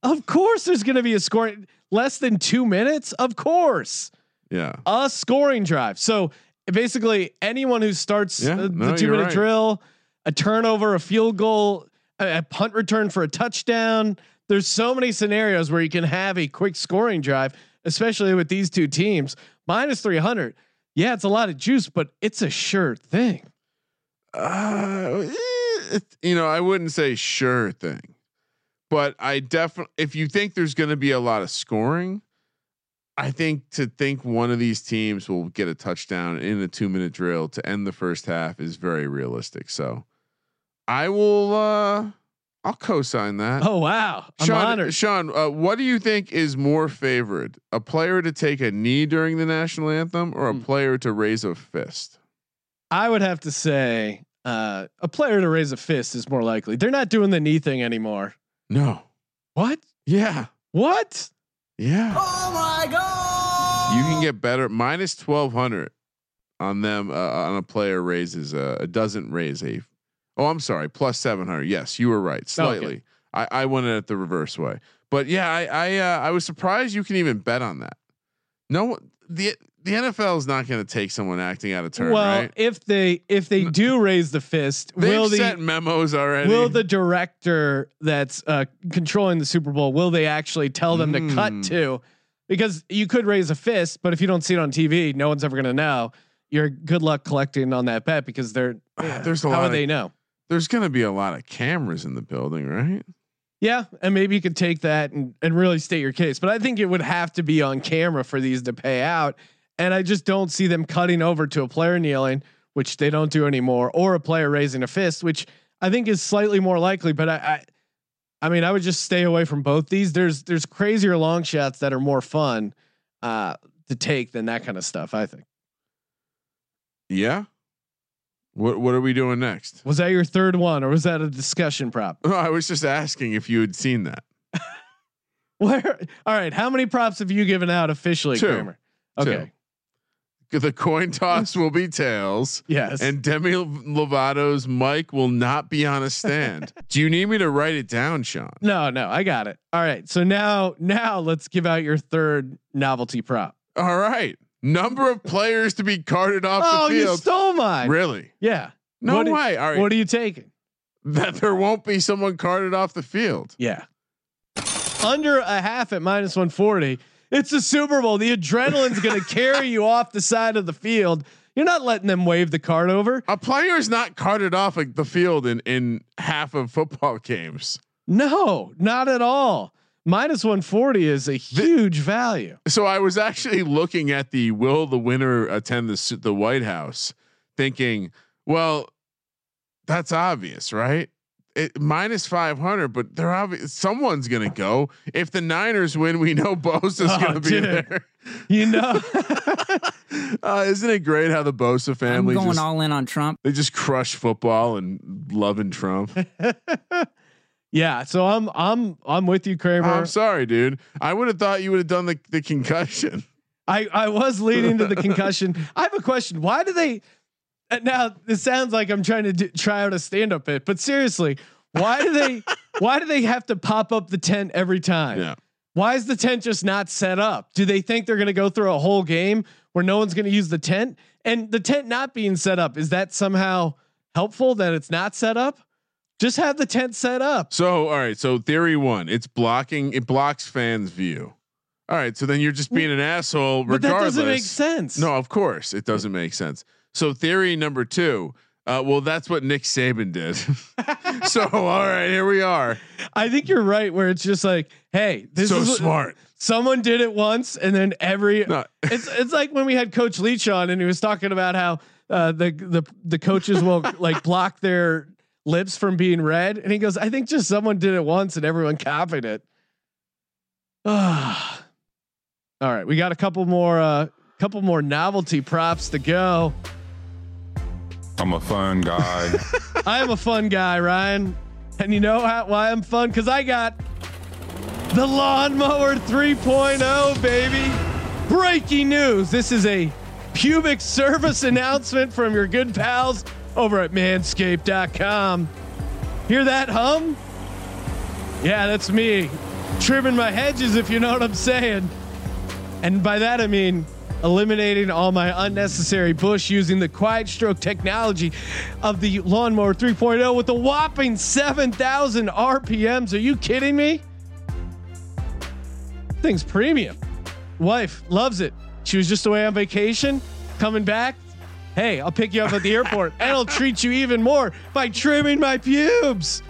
Of course there's going to be a scoring less than 2 minutes. Of course. Yeah. A scoring drive. So basically anyone who starts Yeah, uh, no, the 2 you're minute right. drill, a turnover, a field goal, a, a punt return for a touchdown, there's so many scenarios where you can have a quick scoring drive, especially with these two teams. Minus 300. Yeah, it's a lot of juice, but it's a sure thing. Uh, it- you know, I wouldn't say sure thing, but I definitely, if you think there's going to be a lot of scoring, I think to think one of these teams will get a touchdown in a two minute drill to end the first half is very realistic. So I will, uh, I'll co-sign that. Oh wow, I'm Sean, honored. Sean, uh, what do you think is more favored? A player to take a knee during the national anthem or a Hmm. player to raise a fist? I would have to say uh, a player to raise a fist is more likely. They're not doing the knee thing anymore. No. What? Yeah. What? Yeah. Oh my god! You can get better minus twelve hundred on them uh, on a player raises uh, doesn't raise a. Oh, I'm sorry, plus seven hundred. Yes, you were right, slightly. I, I went it the reverse way, but yeah, I I uh, I was surprised you can even bet on that. No, the the NFL is not going to take someone acting out of turn, well, right? if they if they do raise the fist, They've will the sent memos already. will the director that's uh, controlling the Super Bowl will they actually tell them to cut Mm. to? Because you could raise a fist, but if you don't see it on TV, no one's ever going to know. You're good luck collecting on that bet because they're [SIGHS] There's a how lot of- they know? There's going to be a lot of cameras in the building, right? Yeah, and maybe you could take that and, and really state your case. But I think it would have to be on camera for these to pay out. And I just don't see them cutting over to a player kneeling, which they don't do anymore, or a player raising a fist, which I think is slightly more likely. But I, I, I mean, I would just stay away from both these. There's there's crazier long shots that are more fun uh, to take than that kind of stuff. I think. Yeah. What What are we doing next? Was that your third one, or was that a discussion prop? No, [LAUGHS] I was just asking if you had seen that. [LAUGHS] Where? All right. How many props have you given out officially, Two. Kramer? Okay. The coin toss will be tails, Yes. and Demi Lovato's mic will not be on a stand. [LAUGHS] Do you need me to write it down, Sean? No, no, I got it. All right. So now, now let's give out your third novelty prop. All right. Number of players to be carted off Oh, the field. Oh, you stole mine. really? Yeah. No What way. All right. What are you taking? that there won't be someone carted off the field. Yeah. Under a half at minus 140. It's the Super Bowl. The adrenaline's going [LAUGHS] to carry you off the side of the field. You're not letting them wave the card over. A player is not carted off like the field in in half of football games. No, not at all. Minus 140 is a huge value. So I was actually looking at the will the winner attend the the White House, thinking, well, that's obvious, right? It, minus five hundred, but they're obvious. Someone's gonna go. If the Niners win, we know [LAUGHS] Bosa's Oh, gonna be there. You know, [LAUGHS] uh, isn't it great how the Bosa I'm family going just, all in on Trump. they just crush football and loving Trump? [LAUGHS] yeah. So I'm I'm I'm with you, Kramer. I'm sorry, dude. I would have thought you would have done the, the concussion. I I was leading to the concussion. I have a question. Why do they? Uh, Now this sounds like I'm trying to do, try out a stand up bit, but seriously, why do they? [LAUGHS] why do they have to pop up the tent every time? Yeah. Why is the tent just not set up? Do they think they're going to go through a whole game where no one's going to use the tent? And the tent not being set up is that somehow helpful that it's not set up? Just have the tent set up. So, all right. So, theory one, it's blocking. It blocks fans' view. All right. So then you're just being an asshole. But that doesn't make sense. No, of course it doesn't make sense. So, theory number two. Uh, well, that's what Nick Saban did. [LAUGHS] so, all right, here we are. I think you're right. Where it's just like, hey, this so is smart. Someone did it once, and then every [LAUGHS] No. it's it's like when we had Coach Leach on, and he was talking about how uh, the the the coaches will [LAUGHS] like block their lips from being read, and he goes, I think just someone did it once, and everyone copied it. [SIGHS] All right, we got a couple more uh couple more novelty props to go. I'm a fun guy. [LAUGHS] I am a fun guy, Ryan. And you know how, why I'm fun? Because I got the lawnmower 3.0, baby. Breaking news. This is a pubic service announcement from your good pals over at manscaped.com. Hear that hum? Yeah, that's me trimming my hedges, if you know what I'm saying. And by that, I mean eliminating all my unnecessary bush using the quiet stroke technology of the lawnmower 3.0 with a whopping 7,000 RPMs. Are you kidding me? Thing's premium. Wife loves it. She was just away on vacation, coming back. Hey, I'll pick you up at the airport and I'll [LAUGHS] treat you even more by trimming my pubes.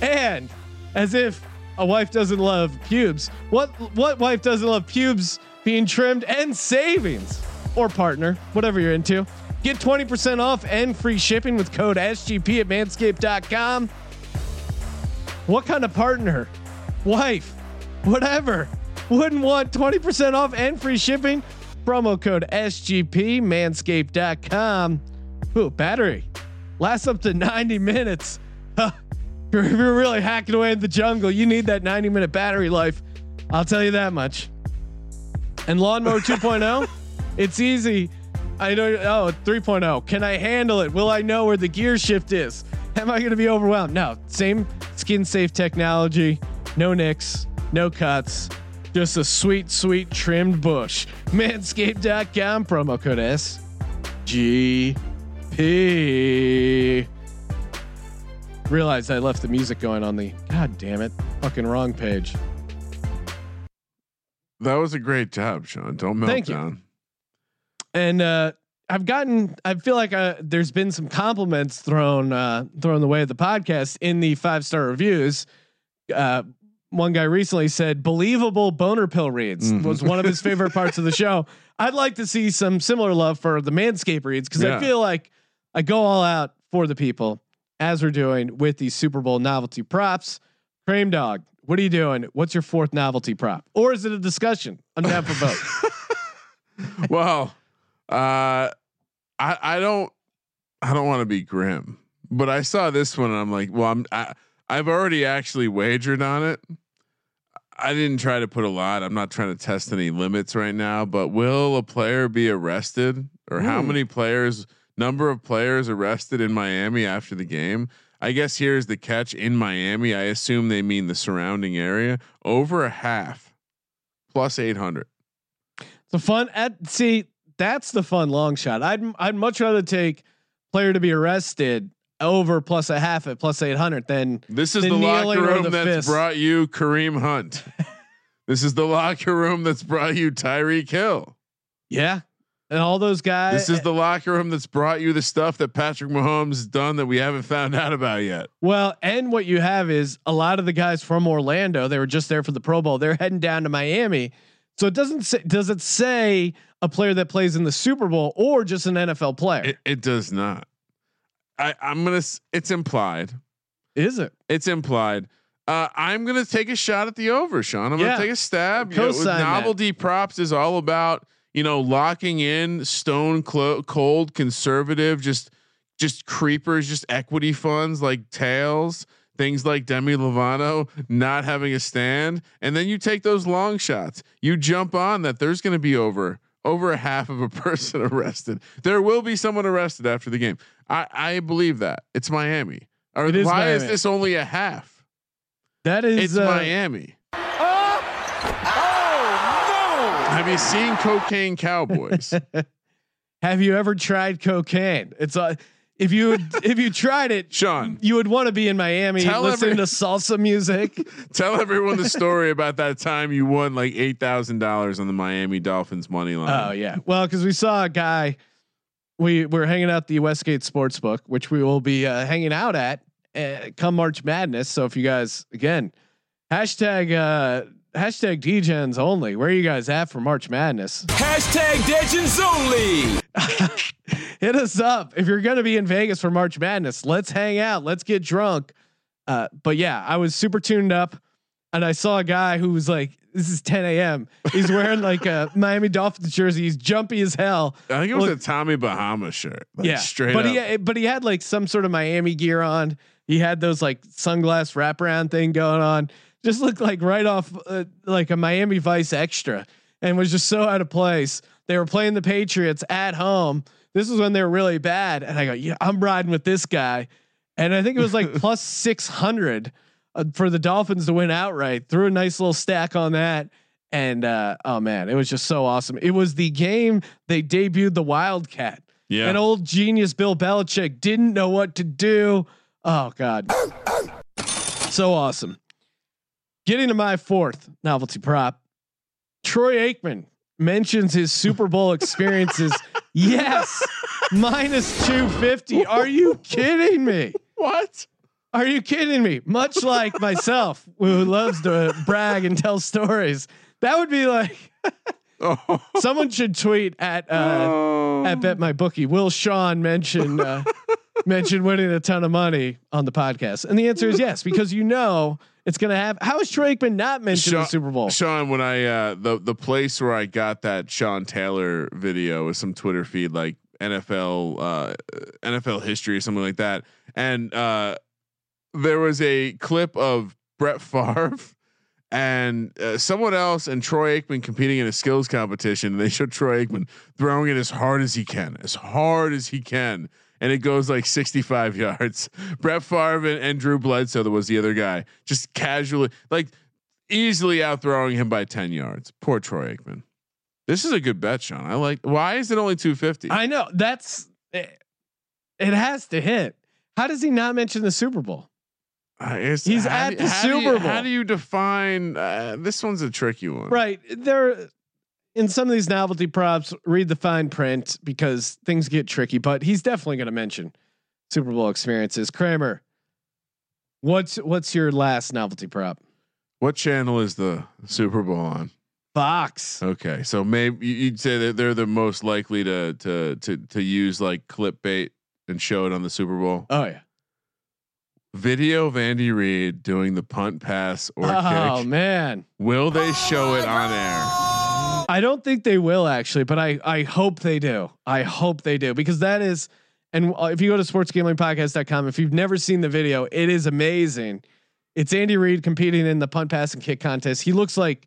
And as if a wife doesn't love pubes, what what wife doesn't love pubes being trimmed and savings or partner, whatever you're into. Get 20% off and free shipping with code SGP at manscaped.com. What kind of partner, wife, whatever, wouldn't want 20% off and free shipping? Promo code SGP, manscaped.com. Ooh, battery lasts up to 90 minutes. [LAUGHS] if you're really hacking away in the jungle, you need that 90 minute battery life. I'll tell you that much. And lawnmower 2.0, it's easy. I know. Oh, 3.0. Can I handle it? Will I know where the gear shift is? Am I going to be overwhelmed? No. Same skin safe technology. No nicks. No cuts. Just a sweet, sweet trimmed bush. Manscaped.com promo code SGP. Realized I left the music going on the. God damn it! Fucking wrong page. That was a great job, Sean. Don't melt Thank you. and uh, I've gotten. I feel like uh, there's been some compliments thrown uh, thrown the way of the podcast in the five star reviews. Uh, one guy recently said, "Believable boner pill reads Mhm. was one of his favorite parts of the show." I'd like to see some similar love for the Manscape reads because Yeah. I feel like I go all out for the people as we're doing with these Super Bowl novelty props. Cream Dog, what are you doing? What's your fourth novelty prop, or is it a discussion? I'm down for both. [LAUGHS] well, uh, I I don't I don't want to be grim, but I saw this one and I'm like, well, I'm I, I've already actually wagered on it. I didn't try to put a lot. I'm not trying to test any limits right now, but will a player be arrested or how Hmm. many players number of players arrested in Miami after the game? I guess here's the catch in Miami. I assume they mean the surrounding area. Over a half plus 800. The fun at see that's the fun long shot. I'd I'd much rather take player to be arrested over plus a half at plus eight hundred than This is The the, locker room the that's fist. brought you Kareem Hunt. [LAUGHS] this is the locker room that's brought you Tyreek Hill. yeah, and all those guys. This is the locker room that's brought you the stuff that Patrick Mahomes done that we haven't found out about yet. well, and what you have is a lot of the guys from Orlando. They were just there for the Pro Bowl. They're heading down to Miami. So it doesn't say does it say a player that plays in the Super Bowl or just an NFL player? It, it does not. I, I'm gonna. It's implied. is it? It's implied. Uh, I'm gonna take a shot at the over, Sean. I'm Yeah. gonna take a stab. You know, Co-sign that. novelty props is all about you know locking in stone clo- cold conservative, just just creepers, just equity funds like tails, things like Demi Lovato not having a stand, and then you take those long shots. You jump on that. There's gonna be over over a half of a [LAUGHS] person arrested. There will be someone arrested after the game. I I believe that it's Miami. Or It is why is this only a half? That is It's uh, Miami. Have you seen Cocaine Cowboys? [LAUGHS] Have you ever tried cocaine? It's a if you [LAUGHS] if you tried it, Sean, you would want to be in Miami listening every- to salsa music. [LAUGHS] tell everyone the story about that time you won like eight thousand dollars on the Miami Dolphins money line. Oh yeah, well because we saw a guy. We we're hanging out at the Westgate Sportsbook, which we will be uh, hanging out at uh, come March Madness. So if you guys again hashtag uh, hashtag DGens only, where are you guys at for March Madness? Hashtag Legends Only. [LAUGHS] Hit us up if you're going to be in Vegas for March Madness. Let's hang out. Let's get drunk. Uh, but yeah, I was super tuned up, and I saw a guy who was like, "This is 10 a.m. He's wearing like a [LAUGHS] Miami Dolphins jersey. He's jumpy as hell. I think it was Look- a Tommy Bahama shirt. Like, yeah, straight but up. he but he had like some sort of Miami gear on. He had those like sunglass wraparound thing going on. Just looked like right off uh, like a Miami Vice extra, and was just so out of place. They were playing the Patriots at home. This is when they were really bad, and I go, yeah, I'm riding with this guy, and I think it was like [LAUGHS] plus six hundred uh, for the Dolphins to win outright. Threw a nice little stack on that. And uh, oh man, it was just so awesome. It was the game they debuted the Wildcat. Yeah. And old genius Bill Belichick didn't know what to do. Oh God. [LAUGHS] so awesome. Getting to my fourth novelty prop. Troy Aikman mentions his Super Bowl experiences. [LAUGHS] yes. Minus 250. Are you kidding me? What? Are you kidding me? Much like myself, who loves to brag and tell stories. That would be like Oh. [LAUGHS] someone should tweet at uh, at Bet My Bookie. Will Sean mention uh, mention winning a ton of money on the podcast? And the answer is yes, because you know it's gonna have. How is Troy Aikman not mentioned in the Super Bowl? Sean, when I uh the the place where I got that Sean Taylor video was some Twitter feed like NFL uh NFL history or something like that. And uh there was a clip of Brett Favre [LAUGHS] and uh, someone else and Troy Aikman competing in a skills competition. And they showed Troy Aikman throwing it as hard as he can, as hard as he can. And it goes like 65 [LAUGHS] yards. Brett Favre and, and Drew Bledsoe, that was the other guy, just casually, like easily outthrowing him by 10 yards. Poor Troy Aikman. This is a good bet, Sean. I like. Why is it only 250? I know that's it, it has to hit. How does he not mention the Super Bowl? Uh, He's at do- the Super you- Super How do you define uh, this? One's a tricky one. Right. There in some of these novelty props, read the fine print because things get tricky, but he's definitely going to mention Super Bowl experiences. Kramer, what's what's your last novelty prop? What channel is the Super Bowl on? Fox. Okay, so maybe you- you'd say that they're the most likely to to to to use like clickbait and show it on the Super Bowl. Oh yeah. Video of Andy Reid doing the punt, pass, or oh kick. man. Will they oh, show it on air? I don't think they will actually, but I I hope they do. I hope they do because that is and uh, if you go to sportsgamblingpodcast.com if you've never seen the video, it is amazing. It's Andy Reid competing in the punt pass and kick contest. He looks like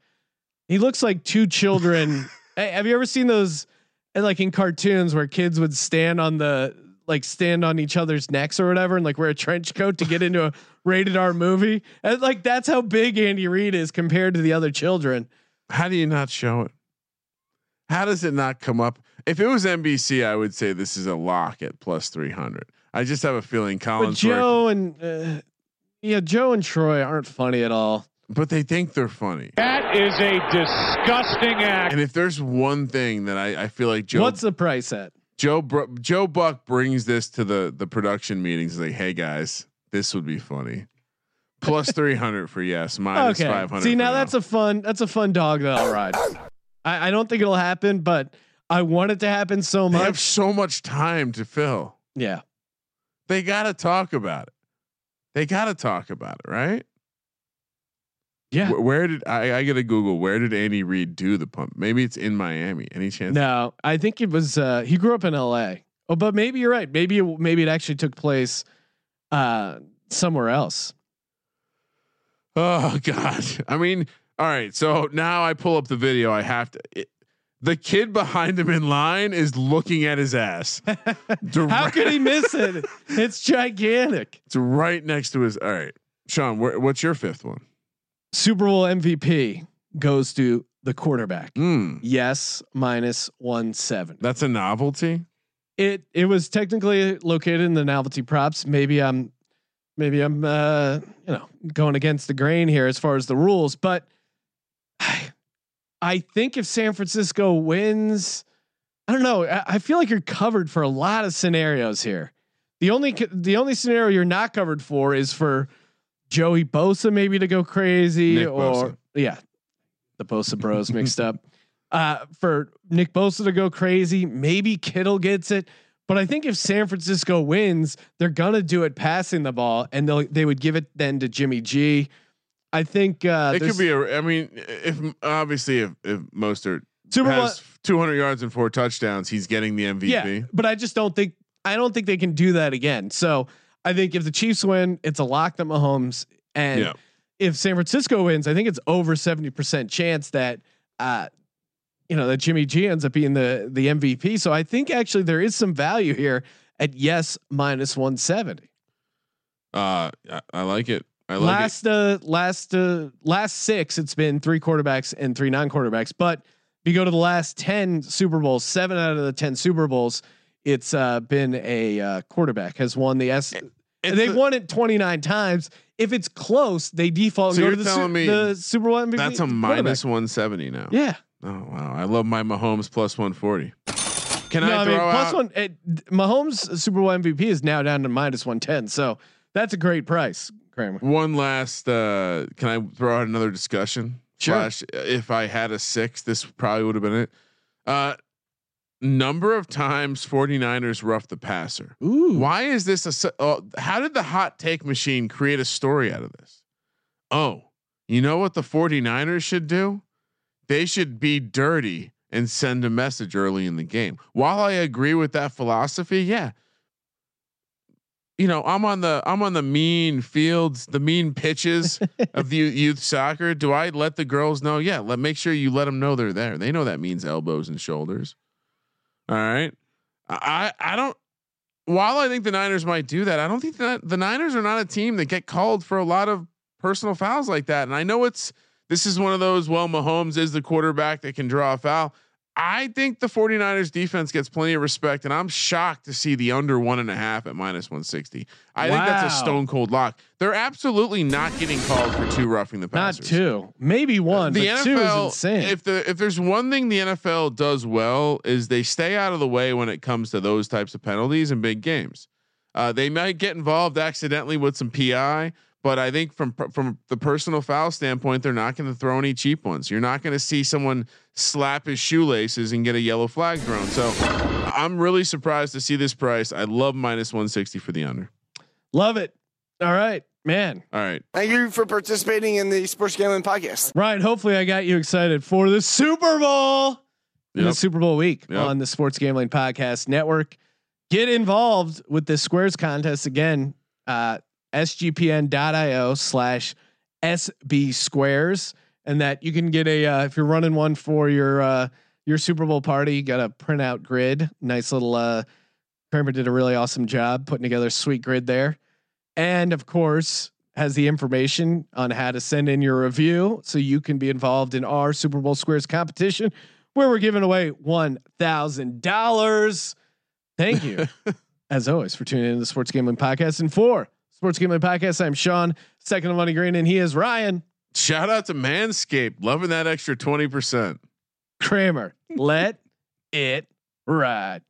he looks like two children. [LAUGHS] Hey, have you ever seen those like in cartoons where kids would stand on the like stand on each other's necks or whatever and like wear a trench coat to get into a rated R movie? And like that's how big Andy Reid is compared to the other children. How do you not show it? How does it not come up? If it was NBC, I would say this is a lock at plus three hundred. I just have a feeling But Collins. Joe and uh, yeah, Joe and Troy aren't funny at all. but they think they're funny. That is a disgusting act. And if there's one thing that I, I feel like Joe What's the price at? Joe Br- Joe Buck brings this to the the production meetings, like, hey guys, this would be funny. Plus [LAUGHS] three hundred for yes, minus okay. five hundred. See, now that's a fun that's a fun dog that I'll ride. I, I don't think it'll happen, but I want it to happen so much. they have so much time to fill. Yeah. They got to talk about it. They got to talk about it, right? Yeah. Where, where did I? I got to Google. Where did Andy Reid do the pump? Maybe it's in Miami. Any chance? No, I think it was uh he grew up in LA. Oh, but maybe you're right. Maybe it, maybe it actually took place uh somewhere else. Oh [LAUGHS] God! I mean, all right. So now I pull up the video. I have to. It, the kid behind him in line is looking at his ass. [LAUGHS] How could he miss it? [LAUGHS] It's gigantic. It's right next to his. All right, Sean. Where, what's your fifth one? Super Bowl MVP goes to the quarterback. Mm, Yes, minus one seven. that's a novelty. It it was technically located in the novelty props. Maybe I'm maybe I'm uh you know going against the grain here as far as the rules, but I, I think if San Francisco wins, I don't know. I, I feel like you're covered for a lot of scenarios here. The only the only scenario you're not covered for is for Joey Bosa maybe to go crazy Nick or Bosa. yeah, the Bosa Bros mixed up. [LAUGHS] Uh, for Nick Bosa to go crazy, maybe Kittle gets it. But I think if San Francisco wins, they're gonna do it passing the ball, and they they would give it then to Jimmy G. I think uh, it could be a. I mean, if obviously if if Mostert Super Bowl. has 200 yards and four touchdowns, he's getting the MVP. Yeah, but I just don't think I don't think they can do that again. So I think if the Chiefs win, it's a lock that Mahomes, and Yeah. if San Francisco wins, I think it's over seventy percent chance that uh, you know that Jimmy G ends up being the the MVP. So I think actually there is some value here at yes minus one seventy. Uh, I, I like it. I like last it. uh last uh last six, it's been three quarterbacks and three non quarterbacks. But if you go to the last ten Super Bowls, seven out of the ten Super Bowls, it's uh been a uh, quarterback has won the S. It's They've the- won it 29 times. If it's close, they default So you're to the, telling Su- me the Super Bowl MVP. That's a minus 170 now. Yeah. Oh wow, I love my Mahomes plus 140. Can no, I I throw mean, plus out? one. It, Mahomes Super Bowl MVP is now down to minus 110. So that's a great price, Kramer. One last. Uh, can I throw out another discussion? Sure. Slash, if I had a six, this probably would have been it. Uh, number of times 49ers rough the passer. Ooh. Why is this a? Uh, how did the hot take machine create a story out of this? Oh, you know what the 49ers should do? They should be dirty and send a message early in the game. While I agree with that philosophy, yeah. You know, I'm on the I'm on the mean fields, the mean pitches [LAUGHS] of the youth soccer. Do I let the girls know? Yeah, let make sure you let them know they're there. They know that means elbows and shoulders. All right. I I don't while I think the Niners might do that, I don't think that the Niners are not a team that get called for a lot of personal fouls like that. And I know it's this is one of those, well, Mahomes is the quarterback that can draw a foul. I think the 49ers defense gets plenty of respect, and I'm shocked to see the under one and a half at minus 160. I think that's a stone cold lock. They're absolutely not getting called for two roughing the passer. Not two, maybe one. the but two is NFL, insane. if the if there's one thing the NFL does well is they stay out of the way when it comes to those types of penalties in big games. Uh, they might get involved accidentally with some PI, but I think from from the personal foul standpoint, they're not going to throw any cheap ones. You're not going to see someone slap his shoelaces and get a yellow flag thrown. So I'm really surprised to see this price. I love minus 160 for the under. Love it. All right, man. All right. Thank you for participating in the Sports Gambling Podcast. Ryan, hopefully I got you excited for the Super Bowl. in the Super Bowl week Yep. on the Sports Gambling Podcast Network. Get involved with the Squares contest again. Uh, sgpn.io slash SB Squares. And that you can get a, uh, if you're running one for your, uh, your Super Bowl party, you got a printout grid. Nice little, uh, Kramer did a really awesome job putting together a sweet grid there. And of course, has the information on how to send in your review so you can be involved in our Super Bowl Squares competition where we're giving away $1,000. Thank you, [LAUGHS] as always, for tuning in to the Sports Gambling Podcast. And for Sports Gambling Podcast, I'm Sean, second of Money Green, and he is Ryan Shout out to Manscaped, loving that extra 20%. Kramer. [LAUGHS] Let it ride.